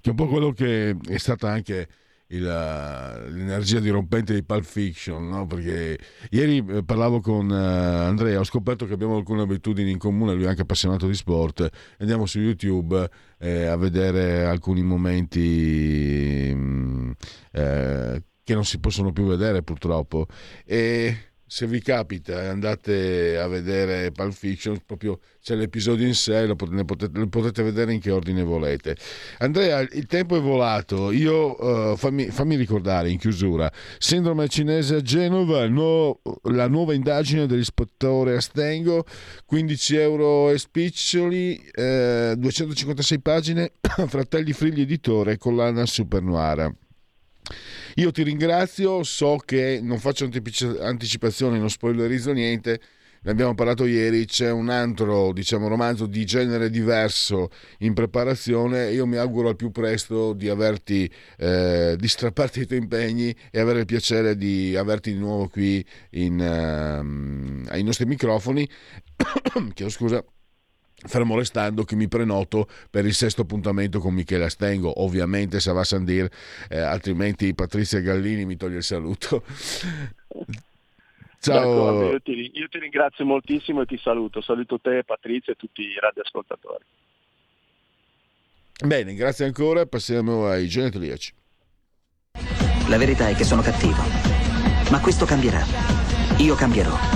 Che è un po' quello che è stata anche il, l'energia dirompente di Pulp Fiction, no? perché ieri eh, parlavo con uh, Andrea, ho scoperto che abbiamo alcune abitudini in comune, lui è anche appassionato di sport, andiamo su YouTube eh, a vedere alcuni momenti mm, eh, che non si possono più vedere purtroppo. E se vi capita andate a vedere Pulp Fiction proprio c'è l'episodio in sé lo potete, lo potete, vedere in che ordine volete. Andrea il tempo è volato io uh, fammi, fammi, ricordare in chiusura. Sindrome cinese a Genova no, la nuova indagine dell'ispettore Astengo 15 euro e spiccioli eh, 256 pagine Fratelli Frigli Editore collana Supernuara io ti ringrazio, so che non faccio anticipazioni, non spoilerizzo niente, ne abbiamo parlato ieri, c'è un altro diciamo, romanzo di genere diverso in preparazione. Io mi auguro al più presto di averti, eh, di strapparti i tuoi impegni e avere il piacere di averti di nuovo qui in, uh, ai nostri microfoni. Chiedo scusa fermo restando che mi prenoto per il sesto appuntamento con Michele Astengo ovviamente se va a Sandir eh, altrimenti Patrizia Gallini mi toglie il saluto Ciao. Io ti, io ti, ringrazio moltissimo e ti saluto. Saluto te, Patrizia e tutti i radioascoltatori. Bene, grazie ancora. Passiamo ai genetriaci. La verità è che sono cattivo. Ma questo cambierà. Io cambierò.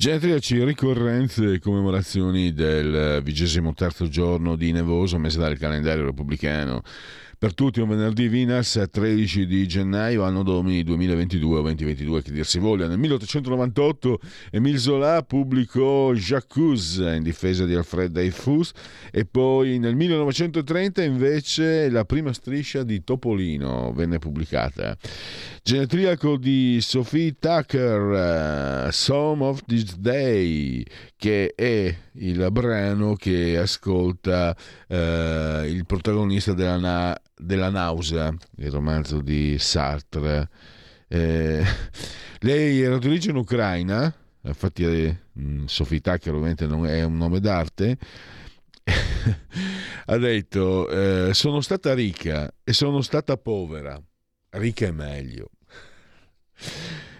Genetriaci, ricorrenze e commemorazioni del vigesimo terzo giorno di nevoso mese dal calendario repubblicano. Per tutti un venerdì Vinas 13 di gennaio, anno domini 2022 o 2022 che dir si voglia. Nel 1898 Emile Zola pubblicò J'accuse in difesa di Alfred Dreyfus e poi nel 1930 invece la prima striscia di Topolino venne pubblicata. Genetriaco di Sophie Tucker, uh, Song of This Day, che è il brano che ascolta uh, il protagonista della, na- della, nausea, il romanzo di Sartre. Eh, lei era di origine ucraina, infatti eh, Sophie Tucker ovviamente non è un nome d'arte, ha detto eh, sono stata ricca e sono stata povera, ricca è meglio.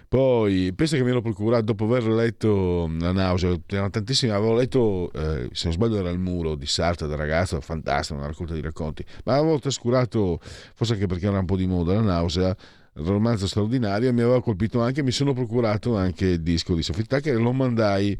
Poi, pensa che mi ero procurato dopo aver letto La nausea, erano tantissimi, avevo letto, eh, se non sbaglio era Il muro di Sartre da ragazzo, fantastico, una raccolta di racconti, ma avevo trascurato, forse anche perché era un po' di moda La nausea, il romanzo straordinario, mi aveva colpito anche, mi sono procurato anche il disco di Sofia che lo mandai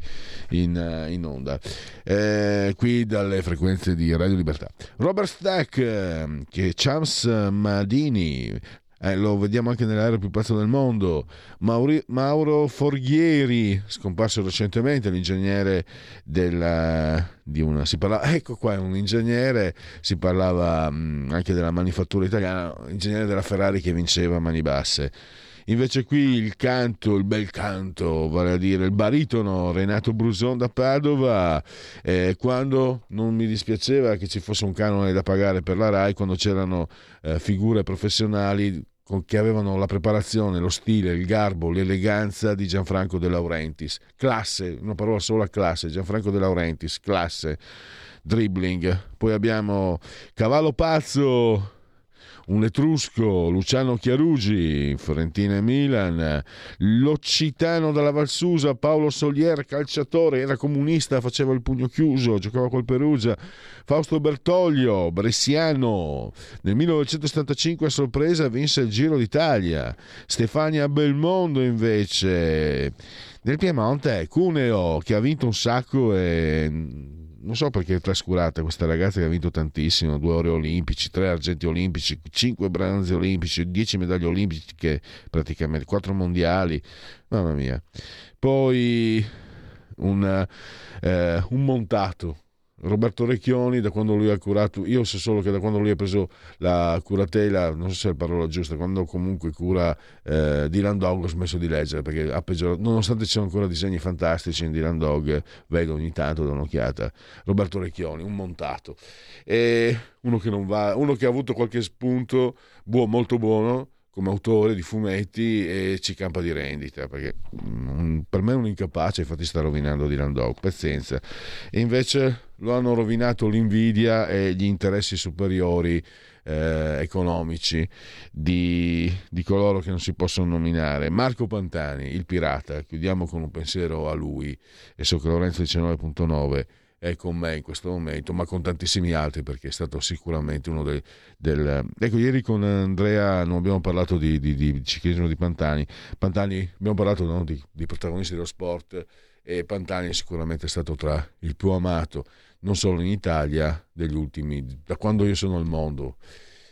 in, eh, in onda, eh, qui dalle frequenze di Radio Libertà. Robert Stack, eh, che Chams Madini, eh, lo vediamo anche nell'aereo più pazzo del mondo, Mauri- Mauro Forghieri, scomparso recentemente, l'ingegnere della, di una... Si parlava, ecco qua, un ingegnere, si parlava mh, mm, anche della manifattura italiana, ingegnere della Ferrari che vinceva a mani basse. Invece qui il canto, il bel canto, vale a dire il baritono Renato Bruson da Padova, eh, quando non mi dispiaceva che ci fosse un canone da pagare per la RAI, quando c'erano eh, figure professionali che avevano la preparazione, lo stile, il garbo, l'eleganza di Gianfranco De Laurentiis. Classe, una parola sola, classe. Gianfranco De Laurentiis, classe, dribbling. Poi abbiamo Cavallo Pazzo, un Etrusco, Luciano Chiarugi, Fiorentina e Milan, l'Occitano dalla Valsusa, Paolo Solier, calciatore, era comunista, faceva il pugno chiuso, giocava col Perugia, Fausto Bertoglio, bresciano, nel 1975 a sorpresa vinse il Giro d'Italia, Stefania Belmondo invece, nel Piemonte Cuneo che ha vinto un sacco e non so perché è trascurata questa ragazza che ha vinto tantissimo, due ore olimpici, tre argenti olimpici, cinque bronzi olimpici, dieci medaglie olimpiche praticamente, quattro mondiali, mamma mia. Poi un, eh, un montato, Roberto Recchioni da quando lui ha curato, io so solo che da quando lui ha preso la curatela, non so se è la parola giusta, quando comunque cura eh, Dylan Dog ho smesso di leggere perché ha peggiorato, nonostante ci siano ancora disegni fantastici in Dylan Dog, vedo ogni tanto da un'occhiata, Roberto Recchioni, un montato, e uno che non va, uno che ha avuto qualche spunto buono, molto buono, come autore di fumetti e ci campa di rendita perché um, per me è un incapace infatti sta rovinando Dylan Dog pazienza. E invece lo hanno rovinato l'invidia e gli interessi superiori eh, economici di, di, coloro che non si possono nominare. Marco Pantani, il pirata chiudiamo con un pensiero a lui. E so che Lorenzo 19.9 è con me in questo momento, ma con tantissimi altri perché è stato sicuramente uno dei... Del... Ecco, ieri con Andrea non abbiamo parlato di, di, di ciclismo di Pantani, Pantani abbiamo parlato no, di, di protagonisti dello sport e Pantani è sicuramente stato tra il più amato, non solo in Italia, degli ultimi, da quando io sono al mondo.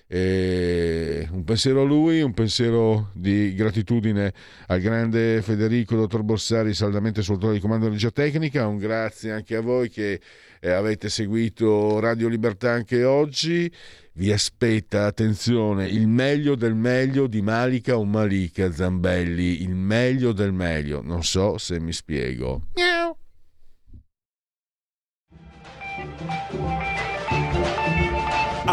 E un pensiero a lui, un pensiero di gratitudine al grande Federico, dottor Borsari, saldamente sul di comando di regia tecnica. Un grazie anche a voi che eh, avete seguito Radio Libertà anche oggi. Vi aspetta, attenzione, il meglio del meglio di Malika o Malika Zambelli. Il meglio del meglio. Non so se mi spiego. Miau.